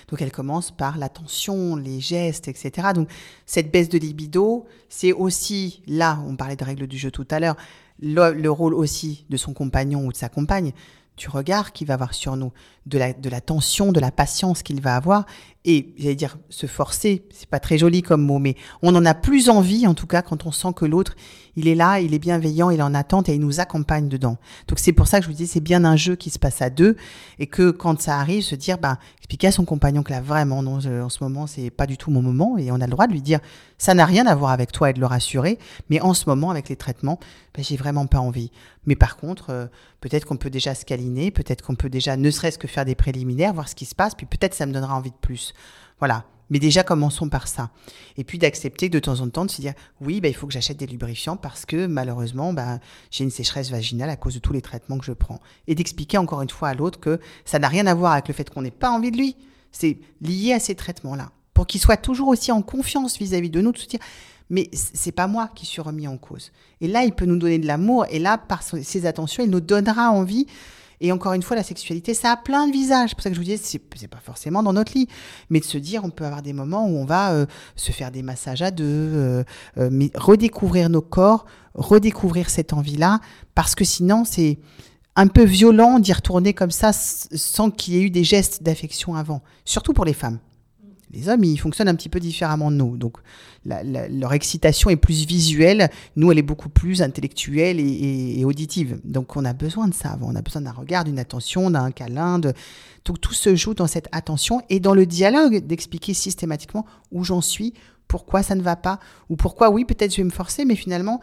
Donc elle commence par l'attention, les gestes, etc. Donc cette baisse de libido, c'est aussi, là, on parlait de règles du jeu tout à l'heure, le, le, rôle aussi de son compagnon ou de sa compagne, du regard qu'il va avoir sur nous, de la, de la tension, de la patience qu'il va avoir. Et j'allais dire, se forcer, c'est pas très joli comme mot, mais on en a plus envie, en tout cas, quand on sent que l'autre, il est là, il est bienveillant, il est en attente et il nous accompagne dedans. Donc c'est pour ça que je vous dis, c'est bien un jeu qui se passe à deux et que quand ça arrive, se dire, bah, expliquer à son compagnon que là, vraiment, non, en ce moment, c'est pas du tout mon moment et on a le droit de lui dire, ça n'a rien à voir avec toi et de le rassurer, mais en ce moment, avec les traitements, bah, j'ai vraiment pas envie. Mais par contre, euh, peut-être qu'on peut déjà se câliner, peut-être qu'on peut déjà, ne serait-ce que faire des préliminaires, voir ce qui se passe, puis peut-être ça me donnera envie de plus. Voilà. Mais déjà, commençons par ça. Et puis d'accepter de temps en temps de se dire, oui, bah, il faut que j'achète des lubrifiants parce que malheureusement, bah, j'ai une sécheresse vaginale à cause de tous les traitements que je prends. Et d'expliquer encore une fois à l'autre que ça n'a rien à voir avec le fait qu'on n'ait pas envie de lui. C'est lié à ces traitements-là. Pour qu'il soit toujours aussi en confiance vis-à-vis de nous, de se dire, mais c'est pas moi qui suis remis en cause. Et là, il peut nous donner de l'amour, et là, par ses attentions, il nous donnera envie. Et encore une fois, la sexualité, ça a plein de visages. C'est pour ça que je vous dis, c'est pas forcément dans notre lit, mais de se dire, on peut avoir des moments où on va euh, se faire des massages à deux, euh, euh, mais redécouvrir nos corps, redécouvrir cette envie-là, parce que sinon, c'est un peu violent d'y retourner comme ça sans qu'il y ait eu des gestes d'affection avant, surtout pour les femmes. Les hommes, ils fonctionnent un petit peu différemment de nous. Donc, leur excitation est plus visuelle. Nous, elle est beaucoup plus intellectuelle et, auditive. Donc, on a besoin de ça. On a besoin d'un regard, d'une attention, d'un câlin. De... Donc, tout se joue dans cette attention et dans le dialogue d'expliquer systématiquement où j'en suis, pourquoi ça ne va pas, ou pourquoi, oui, peut-être je vais me forcer, mais finalement,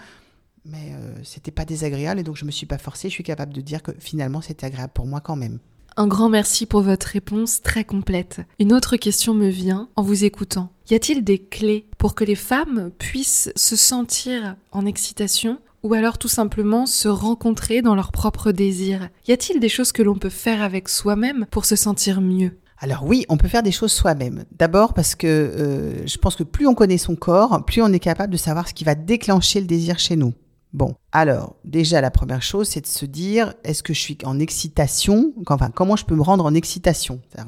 mais euh, c'était pas désagréable et donc je me suis pas forcée. Je suis capable de dire que finalement, c'était agréable pour moi quand même. Un grand merci pour votre réponse très complète. Une autre question me vient en vous écoutant. Y a-t-il des clés pour que les femmes puissent se sentir en excitation ou alors tout simplement se rencontrer dans leurs propres désirs Y a-t-il des choses que l'on peut faire avec soi-même pour se sentir mieux? Alors oui, on peut faire des choses soi-même. D'abord parce que euh, je pense que plus on connaît son corps, plus on est capable de savoir ce qui va déclencher le désir chez nous. Bon, alors déjà la première chose, c'est de se dire, est-ce que je suis en excitation? Enfin, comment je peux me rendre en excitation? Euh,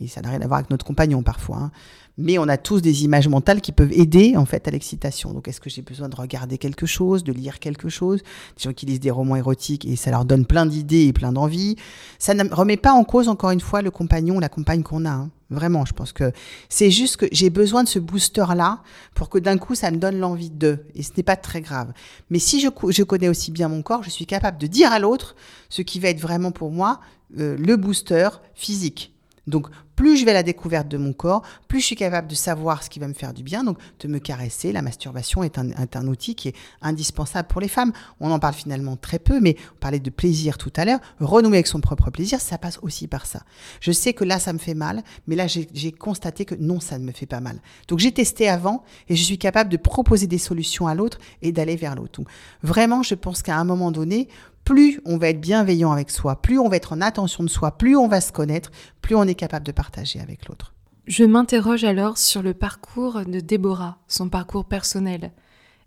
Et ça n'a rien à voir avec notre compagnon parfois. Hein. Mais on a tous des images mentales qui peuvent aider en fait à l'excitation. Donc est-ce que j'ai besoin de regarder quelque chose, de lire quelque chose? Des gens qui lisent des romans érotiques et ça leur donne plein d'idées et plein d'envies. Ça ne remet pas en cause encore une fois le compagnon ou la compagne qu'on a. Hein. Vraiment, je pense que c'est juste que j'ai besoin de ce booster-là pour que d'un coup, ça me donne l'envie de. Et ce n'est pas très grave. Mais si je, connais aussi bien mon corps, je suis capable de dire à l'autre ce qui va être vraiment pour moi euh, le booster physique. Donc, plus je vais à la découverte de mon corps, plus je suis capable de savoir ce qui va me faire du bien. Donc, de me caresser, la masturbation est un, outil qui est indispensable pour les femmes. On en parle finalement très peu, mais on parlait de plaisir tout à l'heure. Renouer avec son propre plaisir, ça passe aussi par ça. Je sais que là, ça me fait mal, mais là, j'ai constaté que non, ça ne me fait pas mal. Donc, j'ai testé avant et je suis capable de proposer des solutions à l'autre et d'aller vers l'autre. vraiment, je pense qu'à un moment donné, plus on va être bienveillant avec soi, plus on va être en attention de soi, plus on va se connaître, plus on est capable de partager avec l'autre. Je m'interroge alors sur le parcours de Déborah, son parcours personnel,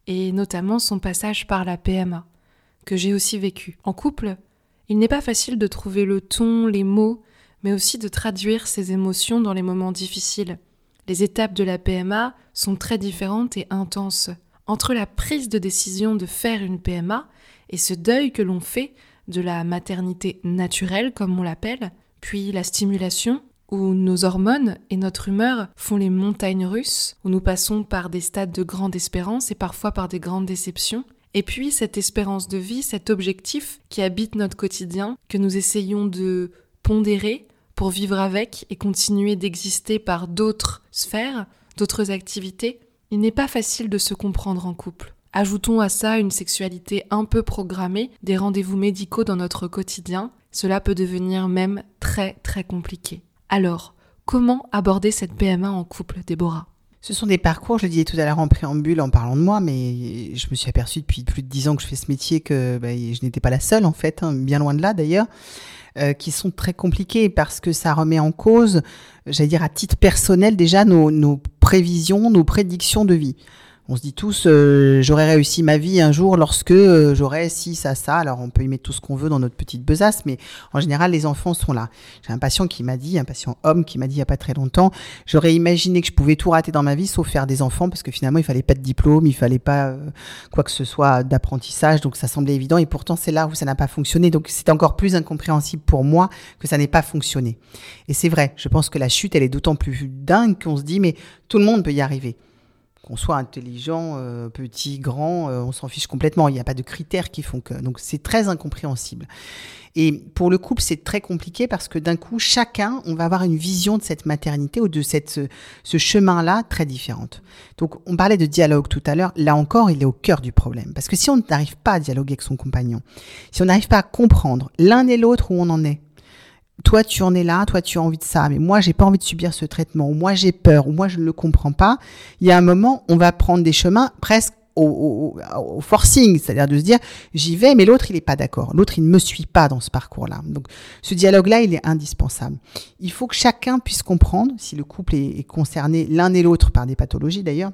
et notamment son passage par la PMA, que j'ai aussi vécu. En couple, il n'est pas facile de trouver le ton, les mots, mais aussi de traduire ses émotions dans les moments difficiles. Les étapes de la PMA sont très différentes et intenses. Entre la prise de décision de faire une PMA et ce deuil que l'on fait de la maternité naturelle, comme on l'appelle, puis la stimulation, où nos hormones et notre humeur font les montagnes russes, où nous passons par des stades de grande espérance et parfois par des grandes déceptions, et puis cette espérance de vie, cet objectif qui habite notre quotidien, que nous essayons de pondérer pour vivre avec et continuer d'exister par d'autres sphères, d'autres activités, il n'est pas facile de se comprendre en couple. Ajoutons à ça une sexualité un peu programmée, des rendez-vous médicaux dans notre quotidien, cela peut devenir même très très compliqué. Alors, comment aborder cette PMA en couple, Déborah? Ce sont des parcours, je le disais tout à l'heure en préambule en parlant de moi, mais je me suis aperçue depuis plus de dix ans que je fais ce métier que bah, je n'étais pas la seule en fait, hein, bien loin de là d'ailleurs, euh, qui sont très compliqués parce que ça remet en cause, j'allais dire à titre personnel déjà, nos prévisions, nos prédictions de vie on se dit tous, euh, j'aurais réussi ma vie un jour lorsque euh, j'aurais ci, ça, ça. Alors on peut y mettre tout ce qu'on veut dans notre petite besace, mais en général, les enfants sont là. J'ai un patient qui m'a dit, un patient homme qui m'a dit il y a pas très longtemps, j'aurais imaginé que je pouvais tout rater dans ma vie sauf faire des enfants parce que finalement il fallait pas de diplôme, il fallait pas euh, quoi que ce soit d'apprentissage, donc ça semblait évident et pourtant c'est là où ça n'a pas fonctionné. Donc c'est encore plus incompréhensible pour moi que ça n'ait pas fonctionné. Et c'est vrai, je pense que la chute elle est d'autant plus dingue qu'on se dit mais tout le monde peut y arriver qu'on soit intelligent, euh, petit, grand, euh, on s'en fiche complètement. Il n'y a pas de critères qui font que. Donc c'est très incompréhensible. Et pour le couple, c'est très compliqué parce que d'un coup, chacun, on va avoir une vision de cette maternité ou de cette, ce chemin-là très différente. Donc on parlait de dialogue tout à l'heure. Là encore, il est au cœur du problème. Parce que si on n'arrive pas à dialoguer avec son compagnon, si on n'arrive pas à comprendre l'un et l'autre où on en est, toi tu en es là, toi tu as envie de ça, mais moi j'ai pas envie de subir ce traitement, ou moi j'ai peur, ou moi je ne le comprends pas, il y a un moment, on va prendre des chemins presque au, forcing, c'est-à-dire de se dire j'y vais, mais l'autre il n'est pas d'accord, l'autre il ne me suit pas dans ce parcours-là. Donc ce dialogue-là, il est indispensable. Il faut que chacun puisse comprendre, si le couple est, concerné l'un et l'autre par des pathologies d'ailleurs,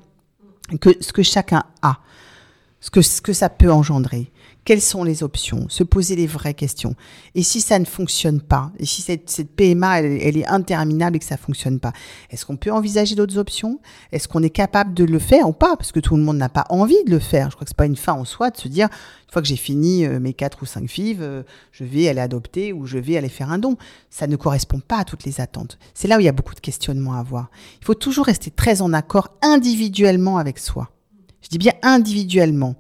que ce que chacun a, ce que, ce que ça peut engendrer quelles sont les options, se poser les vraies questions. Et si ça ne fonctionne pas, et si cette, cette PMA, elle, est interminable et que ça fonctionne pas, est-ce qu'on peut envisager d'autres options? Est-ce qu'on est capable de le faire ou pas? Parce que tout le monde n'a pas envie de le faire. Je crois que c'est pas une fin en soi de se dire, une fois que j'ai fini euh, mes quatre ou cinq fives, euh, je vais aller adopter ou je vais aller faire un don. Ça ne correspond pas à toutes les attentes. C'est là où il y a beaucoup de questionnements à avoir. Il faut toujours rester très en accord individuellement avec soi. Je dis bien individuellement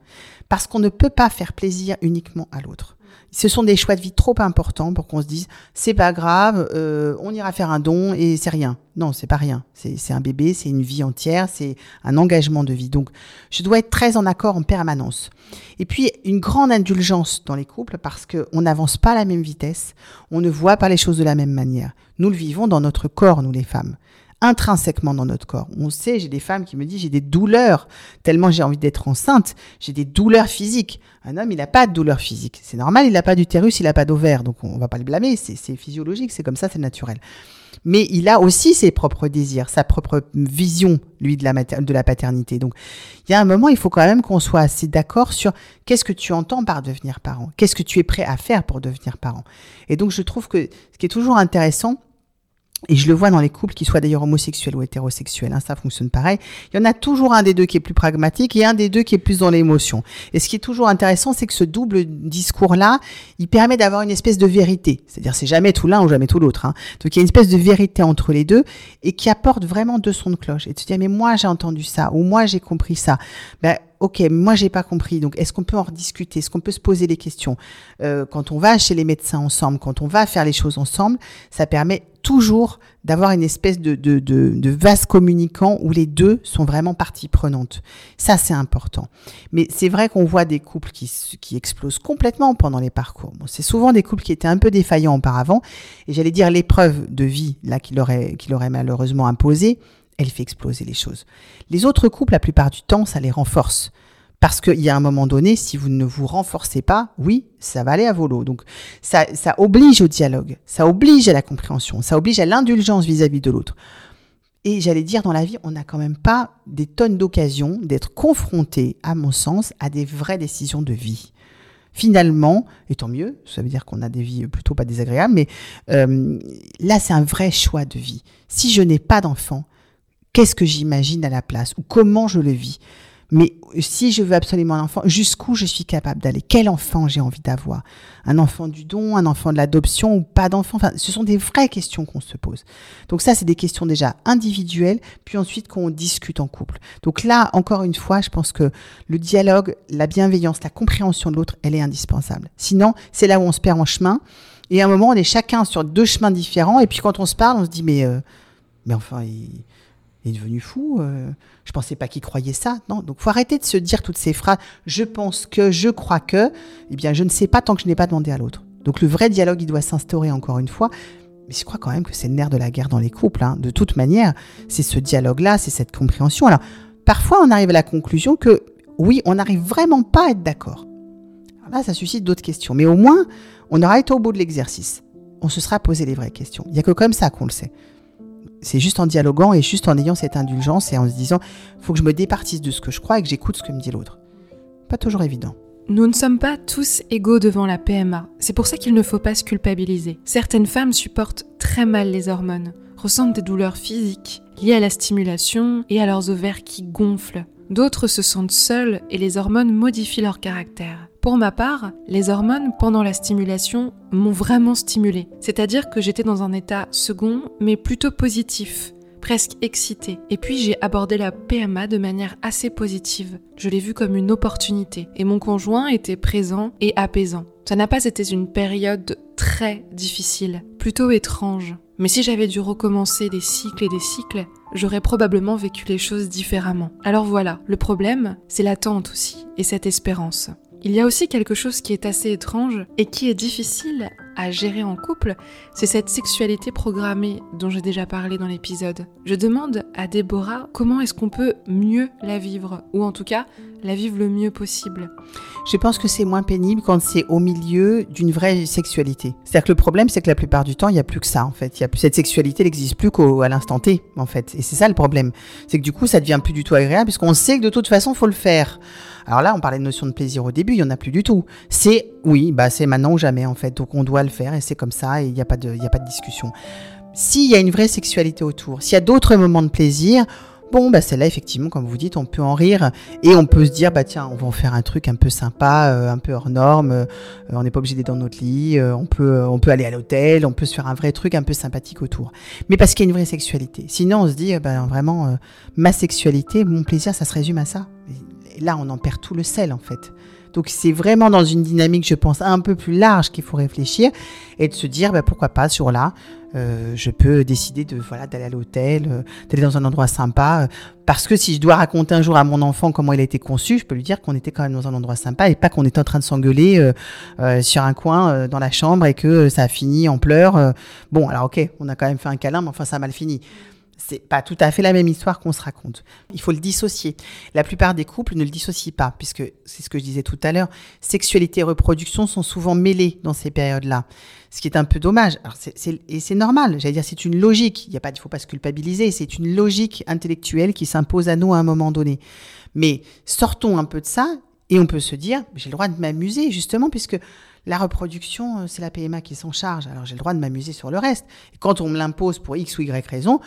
parce qu'on ne peut pas faire plaisir uniquement à l'autre. Ce sont des choix de vie trop importants pour qu'on se dise c'est pas grave, euh, on ira faire un don et c'est rien. Non, c'est pas rien. C'est un bébé, c'est une vie entière, c'est un engagement de vie. Donc, je dois être très en accord en permanence. Et puis, une grande indulgence dans les couples parce qu'on n'avance pas à la même vitesse, on ne voit pas les choses de la même manière. Nous le vivons dans notre corps, nous les femmes intrinsèquement dans notre corps. On sait, j'ai des femmes qui me disent j'ai des douleurs, tellement j'ai envie d'être enceinte, j'ai des douleurs physiques. Un homme, il n'a pas de douleurs physiques. C'est normal, il n'a pas d'utérus, il n'a pas d'ovaire, donc on va pas le blâmer, c'est physiologique, c'est comme ça, c'est naturel. Mais il a aussi ses propres désirs, sa propre vision, lui, de la, de la paternité. Donc, il y a un moment, il faut quand même qu'on soit assez d'accord sur qu'est-ce que tu entends par devenir parent, qu'est-ce que tu es prêt à faire pour devenir parent. Et donc, je trouve que ce qui est toujours intéressant, et je le vois dans les couples, qui soient d'ailleurs homosexuels ou hétérosexuels, hein, ça fonctionne pareil. Il y en a toujours un des deux qui est plus pragmatique et un des deux qui est plus dans l'émotion. Et ce qui est toujours intéressant, c'est que ce double discours-là, il permet d'avoir une espèce de vérité. C'est-à-dire, c'est jamais tout l'un ou jamais tout l'autre. Hein. Donc, il y a une espèce de vérité entre les deux et qui apporte vraiment deux sons de cloche. Et tu te dis, mais moi, j'ai entendu ça ou moi, j'ai compris ça. Ben, ok, moi j'ai pas compris. Donc, est-ce qu'on peut en rediscuter? Est-ce qu'on peut se poser des questions? Euh, Quand on va chez les médecins ensemble, quand on va faire les choses ensemble, ça permet toujours d'avoir une espèce de, de, de, de, vase communicant où les deux sont vraiment partie prenante. Ça, c'est important. Mais c'est vrai qu'on voit des couples qui, explosent complètement pendant les parcours. C'est souvent des couples qui étaient un peu défaillants auparavant. Et j'allais dire l'épreuve de vie là qu'il aurait, qu'il aurait malheureusement imposée elle fait exploser les choses. Les autres couples, la plupart du temps, ça les renforce. Parce qu'il y a un moment donné, si vous ne vous renforcez pas, oui, ça va aller à volo. Donc, ça, oblige au dialogue, ça oblige à la compréhension, ça oblige à l'indulgence vis-à-vis de l'autre. Et j'allais dire, dans la vie, on n'a quand même pas des tonnes d'occasions d'être confronté, à mon sens, à des vraies décisions de vie. Finalement, et tant mieux, ça veut dire qu'on a des vies plutôt pas désagréables, mais euh, là, c'est un vrai choix de vie. Si je n'ai pas d'enfant, qu'est-ce que j'imagine à la place ou comment je le vis? Mais si je veux absolument un enfant, jusqu'où je suis capable d'aller? Quel enfant j'ai envie d'avoir? Un enfant du don, un enfant de l'adoption ou pas d'enfant? Enfin, Ce sont des vraies questions qu'on se pose. Donc ça, c'est des questions déjà individuelles, puis ensuite qu'on discute en couple. Donc là, encore une fois, je pense que le dialogue, la bienveillance, la compréhension de l'autre, elle est indispensable. Sinon, c'est là où on se perd en chemin. Et à un moment, on est chacun sur deux chemins différents. Et puis quand on se parle, on se dit, mais, euh, mais enfin, il est devenu fou. Euh, je pensais pas qu'il croyait ça. Non, donc faut arrêter de se dire toutes ces phrases. Je pense que, je crois que. Eh bien, je ne sais pas tant que je n'ai pas demandé à l'autre. Donc le vrai dialogue, il doit s'instaurer encore une fois. Mais je crois quand même que c'est le nerf de la guerre dans les couples. Hein. De toute manière, c'est ce dialogue-là, c'est cette compréhension. Alors, parfois, on arrive à la conclusion que oui, on n'arrive vraiment pas à être d'accord. Là, ça suscite d'autres questions. Mais au moins, on aura été au bout de l'exercice. On se sera posé les vraies questions. Il n'y a que comme ça qu'on le sait c'est juste en dialoguant et juste en ayant cette indulgence et en se disant faut que je me départisse de ce que je crois et que j'écoute ce que me dit l'autre. Pas toujours évident. Nous ne sommes pas tous égaux devant la PMA. C'est pour ça qu'il ne faut pas se culpabiliser. Certaines femmes supportent très mal les hormones, ressentent des douleurs physiques liées à la stimulation et à leurs ovaires qui gonflent. D'autres se sentent seules et les hormones modifient leur caractère. Pour ma part, les hormones pendant la stimulation m'ont vraiment stimulée, c'est-à-dire que j'étais dans un état second mais plutôt positif, presque excité. Et puis j'ai abordé la PMA de manière assez positive. Je l'ai vue comme une opportunité et mon conjoint était présent et apaisant. Ça n'a pas été une période très difficile, plutôt étrange. Mais si j'avais dû recommencer des cycles et des cycles, j'aurais probablement vécu les choses différemment. Alors voilà, le problème, c'est l'attente aussi, et cette espérance. Il y a aussi quelque chose qui est assez étrange et qui est difficile à gérer en couple, c'est cette sexualité programmée dont j'ai déjà parlé dans l'épisode. Je demande à Déborah comment est-ce qu'on peut mieux la vivre, ou en tout cas la vivre le mieux possible. Je pense que c'est moins pénible quand c'est au milieu d'une vraie sexualité. C'est-à-dire que le problème, c'est que la plupart du temps, il n'y a plus que ça, en fait. Il y a plus, cette sexualité n'existe plus qu'à l'instant T, en fait. Et c'est ça le problème. C'est que du coup, ça devient plus du tout agréable, puisqu'on sait que de toute façon, faut le faire. Alors là, on parlait de notion de plaisir au début, il n'y en a plus du tout. C'est, oui, bah c'est maintenant ou jamais, en fait. Donc on doit faire, et c'est comme ça, et il n'y a, pas de, a pas de discussion. S'il y a une vraie sexualité autour, s'il y a d'autres moments de plaisir, Bon, bah celle-là, effectivement, comme vous dites, on peut en rire et on peut se dire, bah tiens, on va en faire un truc un peu sympa, euh, un peu hors norme. Euh, on n'est pas obligé d'être dans notre lit. Euh, on peut, on peut aller à l'hôtel. On peut se faire un vrai truc un peu sympathique autour. Mais parce qu'il y a une vraie sexualité. Sinon, on se dit, bah vraiment, ma sexualité, mon plaisir, ça se résume à ça. Là, on en perd tout le sel, en fait. Donc c'est vraiment dans une dynamique, je pense, un peu plus large qu'il faut réfléchir et de se dire, bah, pourquoi pas, sur là, euh, je peux décider de voilà d'aller à l'hôtel, euh, d'aller dans un endroit sympa. Euh, parce que si je dois raconter un jour à mon enfant comment il a été conçu, je peux lui dire qu'on était quand même dans un endroit sympa et pas qu'on était en train de s'engueuler sur un coin dans la chambre et que ça a fini en pleurs. bon, alors ok, on a quand même fait un câlin, mais enfin ça a mal fini c'est pas tout à fait la même histoire qu'on se raconte. Il faut le dissocier. La plupart des couples ne le dissocient pas, puisque c'est ce que je disais tout à l'heure, sexualité et reproduction sont souvent mêlées dans ces périodes-là. Ce qui est un peu dommage. Et c'est normal, j'allais dire, c'est une logique. Il ne faut pas se culpabiliser, c'est une logique intellectuelle qui s'impose à nous à un moment donné. Mais sortons un peu de ça et on peut se dire, j'ai le droit de m'amuser, justement, puisque la reproduction, euh, c'est la PMA qui s'en charge. Alors j'ai le droit de m'amuser sur le reste. Quand on me l'impose pour X ou Y raison,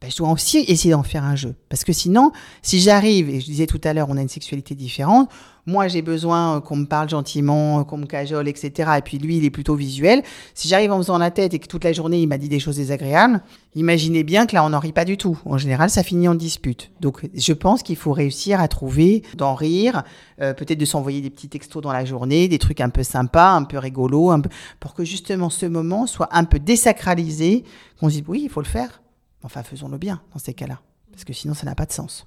ben, je dois aussi essayer d'en faire un jeu. Parce que sinon, si j'arrive, et je disais tout à l'heure, on a une sexualité différente, moi j'ai besoin euh, qu'on me parle gentiment, euh, qu'on me cajole, etc. Et puis lui, il est plutôt visuel. Si j'arrive en faisant la tête et que toute la journée, il m'a dit des choses désagréables, imaginez bien que là, on n'en rit pas du tout. En général, ça finit en dispute. Donc je pense qu'il faut réussir à trouver, d'en rire, euh, peut-être de s'envoyer des petits textos dans la journée, des trucs un peu sympas, un peu rigolos, pour que justement ce moment soit un peu désacralisé, qu'on se dise oui, il faut le faire. Enfin, faisons-le bien dans ces cas-là, parce que sinon ça n'a pas de sens.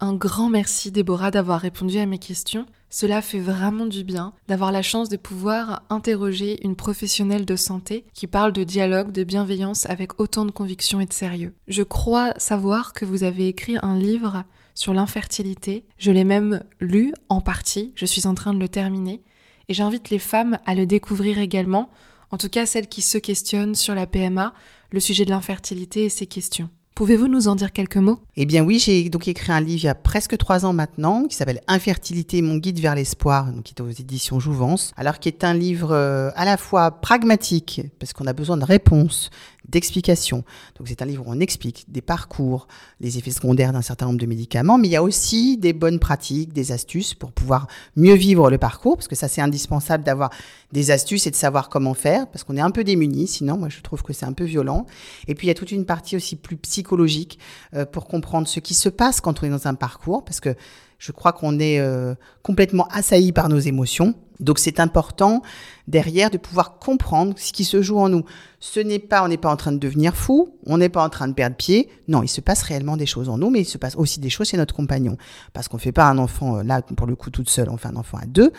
Un grand merci Déborah d'avoir répondu à mes questions. Cela fait vraiment du bien d'avoir la chance de pouvoir interroger une professionnelle de santé qui parle de dialogue, de bienveillance avec autant de conviction et de sérieux. Je crois savoir que vous avez écrit un livre sur l'infertilité. Je l'ai même lu en partie, je suis en train de le terminer. Et j'invite les femmes à le découvrir également, en tout cas celles qui se questionnent sur la PMA, le sujet de l'infertilité et ses questions. Pouvez-vous nous en dire quelques mots? Eh bien oui, j'ai donc écrit un livre il y a presque trois ans maintenant qui s'appelle Infertilité, mon guide vers l'espoir, qui est aux éditions Jouvence. Alors qui est un livre euh, à la fois pragmatique parce qu'on a besoin de réponses, d'explications. Donc c'est un livre où on explique des parcours, les effets secondaires d'un certain nombre de médicaments, mais il y a aussi des bonnes pratiques, des astuces pour pouvoir mieux vivre le parcours, parce que ça c'est indispensable d'avoir des astuces et de savoir comment faire, parce qu'on est un peu démunis, sinon moi je trouve que c'est un peu violent. Et puis il y a toute une partie aussi plus psychologique euh, pour comprendre ce qui se passe quand on est dans un parcours, parce que je crois qu'on est euh, complètement assailli par nos émotions. Donc c'est important derrière de pouvoir comprendre ce qui se joue en nous. Ce n'est pas, on n'est pas en train de devenir fou, on n'est pas en train de perdre pied. Non, il se passe réellement des choses en nous, mais il se passe aussi des choses chez notre compagnon. Parce qu'on ne fait pas un enfant, euh, là, pour le coup, toute seule, on fait un enfant à deux.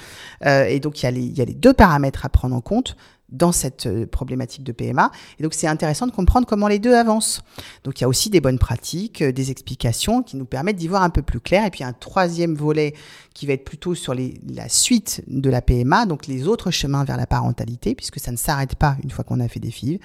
Euh, et donc il y, il y a les deux paramètres à prendre en compte dans cette euh, problématique de PMA. Et donc c'est intéressant de comprendre comment les deux avancent. Donc il y a aussi des bonnes pratiques, euh, des explications qui nous permettent d'y voir un peu plus clair. Et puis un troisième volet qui va être plutôt sur la suite de la PMA, donc les autres chemins vers la parentalité, puisque ça ne s'arrête pas une fois qu'on a fait des filles.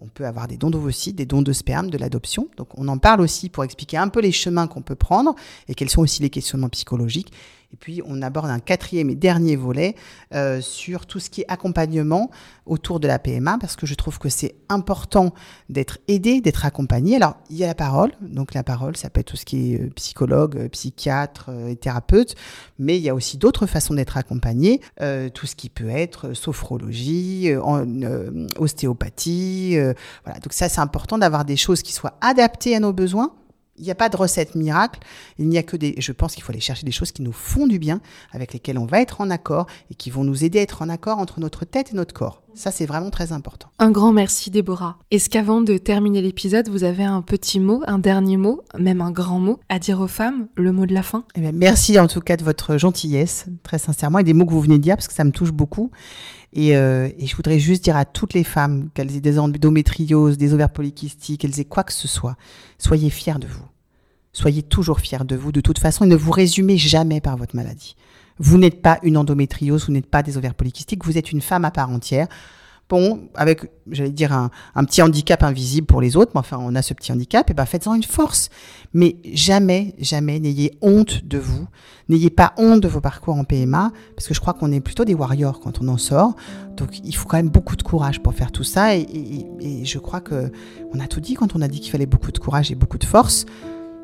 On peut avoir des dons d'ovocytes, des dons de sperme, de l'adoption. Donc on en parle aussi pour expliquer un peu les chemins qu'on peut prendre et quels sont aussi les questionnements psychologiques. Et puis, on aborde un quatrième et dernier volet euh, sur tout ce qui est accompagnement autour de la PMA, parce que je trouve que c'est important d'être aidé, d'être accompagné. Alors, il y a la parole. Donc, la parole, ça peut être tout ce qui est euh, psychologue, euh, psychiatre et thérapeute, mais il y a aussi d'autres façons d'être accompagné. tout ce qui peut être sophrologie, ostéopathie. voilà. Donc, ça, c'est important d'avoir des choses qui soient adaptées à nos besoins il n'y a pas de recette miracle. Il n'y a que des. Je pense qu'il faut aller chercher des choses qui nous font du bien, avec lesquelles on va être en accord et qui vont nous aider à être en accord entre notre tête et notre corps. Ça, c'est vraiment très important. Un grand merci, Déborah. Est-ce qu'avant de terminer l'épisode, vous avez un petit mot, un dernier mot, même un grand mot à dire aux femmes, le mot de la fin? Eh bien, Merci en tout cas de votre gentillesse, très sincèrement, et des mots que vous venez de dire, parce que ça me touche beaucoup. Et, euh, et je voudrais juste dire à toutes les femmes, qu'elles aient des endométrioses, des ovaires polykystiques, qu'elles aient quoi que ce soit, soyez fiers de vous. Soyez toujours fiers de vous de toute façon et ne vous résumez jamais par votre maladie. Vous n'êtes pas une endométriose, vous n'êtes pas des ovaires polykystiques, vous êtes une femme à part entière. Bon, avec, j'allais dire, un, petit handicap invisible pour les autres, mais enfin, on a ce petit handicap, et ben faites-en une force. Mais jamais, jamais, n'ayez honte de vous. N'ayez pas honte de vos parcours en PMA, parce que je crois qu'on est plutôt des warriors quand on en sort. Donc, il faut quand même beaucoup de courage pour faire tout ça, et, et, et je crois que on a tout dit quand on a dit qu'il fallait beaucoup de courage et beaucoup de force.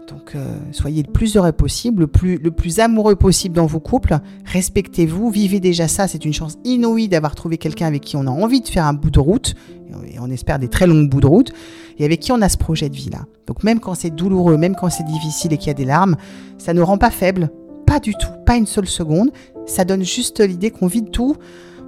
Donc euh, soyez le plus heureux possible, le plus, le plus amoureux possible dans vos couples, respectez-vous, vivez déjà ça, c'est une chance inouïe d'avoir trouvé quelqu'un avec qui on a envie de faire un bout de route, et on espère des très longs bouts de route, et avec qui on a ce projet de vie-là. Donc même quand c'est douloureux, même quand c'est difficile et qu'il y a des larmes, ça ne rend pas faible, pas du tout, pas une seule seconde, ça donne juste l'idée qu'on vide tout,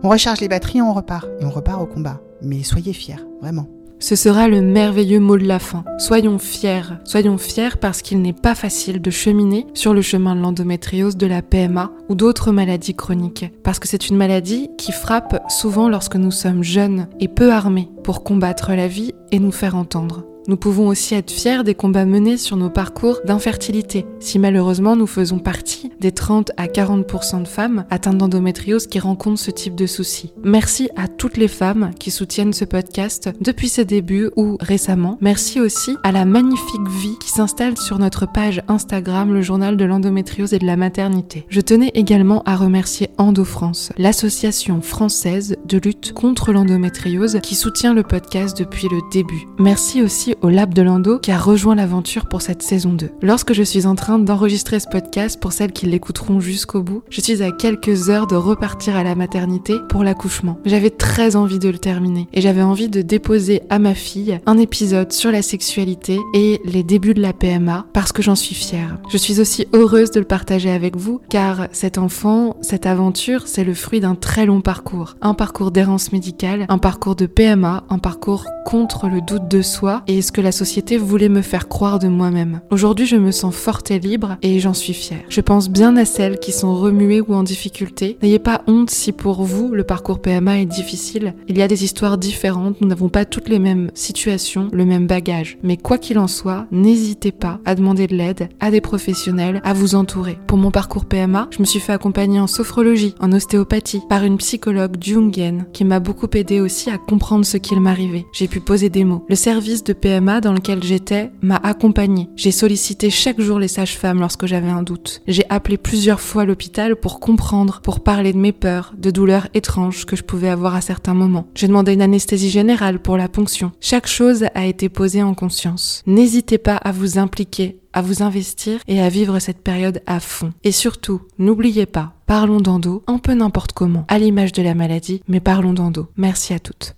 on recharge les batteries on repart, et on repart au combat. Mais soyez fiers, vraiment. Ce sera le merveilleux mot de la fin. Soyons fiers. Soyons fiers parce qu'il n'est pas facile de cheminer sur le chemin de l'endométriose, de la PMA ou d'autres maladies chroniques. Parce que c'est une maladie qui frappe souvent lorsque nous sommes jeunes et peu armés pour combattre la vie et nous faire entendre. Nous pouvons aussi être fiers des combats menés sur nos parcours d'infertilité, si malheureusement nous faisons partie des 30 à 40% de femmes atteintes d'endométriose qui rencontrent ce type de soucis. Merci à toutes les femmes qui soutiennent ce podcast depuis ses débuts ou récemment. Merci aussi à la magnifique vie qui s'installe sur notre page Instagram, le journal de l'endométriose et de la maternité. Je tenais également à remercier Endo France, l'association française de lutte contre l'endométriose qui soutient le podcast depuis le début. Merci aussi au Lab de Lando qui a rejoint l'aventure pour cette saison 2. Lorsque je suis en train d'enregistrer ce podcast, pour celles qui l'écouteront jusqu'au bout, je suis à quelques heures de repartir à la maternité pour l'accouchement. J'avais très envie de le terminer et j'avais envie de déposer à ma fille un épisode sur la sexualité et les débuts de la PMA parce que j'en suis fière. Je suis aussi heureuse de le partager avec vous car cet enfant, cette aventure, c'est le fruit d'un très long parcours. Un parcours d'errance médicale, un parcours de PMA, un parcours contre le doute de soi et que la société voulait me faire croire de moi-même. Aujourd'hui, je me sens forte et libre et j'en suis fière. Je pense bien à celles qui sont remuées ou en difficulté. N'ayez pas honte si pour vous le parcours PMA est difficile. Il y a des histoires différentes, nous n'avons pas toutes les mêmes situations, le même bagage. Mais quoi qu'il en soit, n'hésitez pas à demander de l'aide à des professionnels, à vous entourer. Pour mon parcours PMA, je me suis fait accompagner en sophrologie, en ostéopathie, par une psychologue jungienne qui m'a beaucoup aidé aussi à comprendre ce qu'il m'arrivait. J'ai pu poser des mots. Le service de Dans lequel j'étais m'a accompagnée. J'ai sollicité chaque jour les sages-femmes lorsque j'avais un doute. J'ai appelé plusieurs fois l'hôpital pour comprendre, pour parler de mes peurs, de douleurs étranges que je pouvais avoir à certains moments. J'ai demandé une anesthésie générale pour la ponction. Chaque chose a été posée en conscience. N'hésitez pas à vous impliquer à vous investir et à vivre cette période à fond. Et surtout, n'oubliez pas, parlons d'endo, un peu n'importe comment, à l'image de la maladie, mais parlons d'endo. Merci à toutes.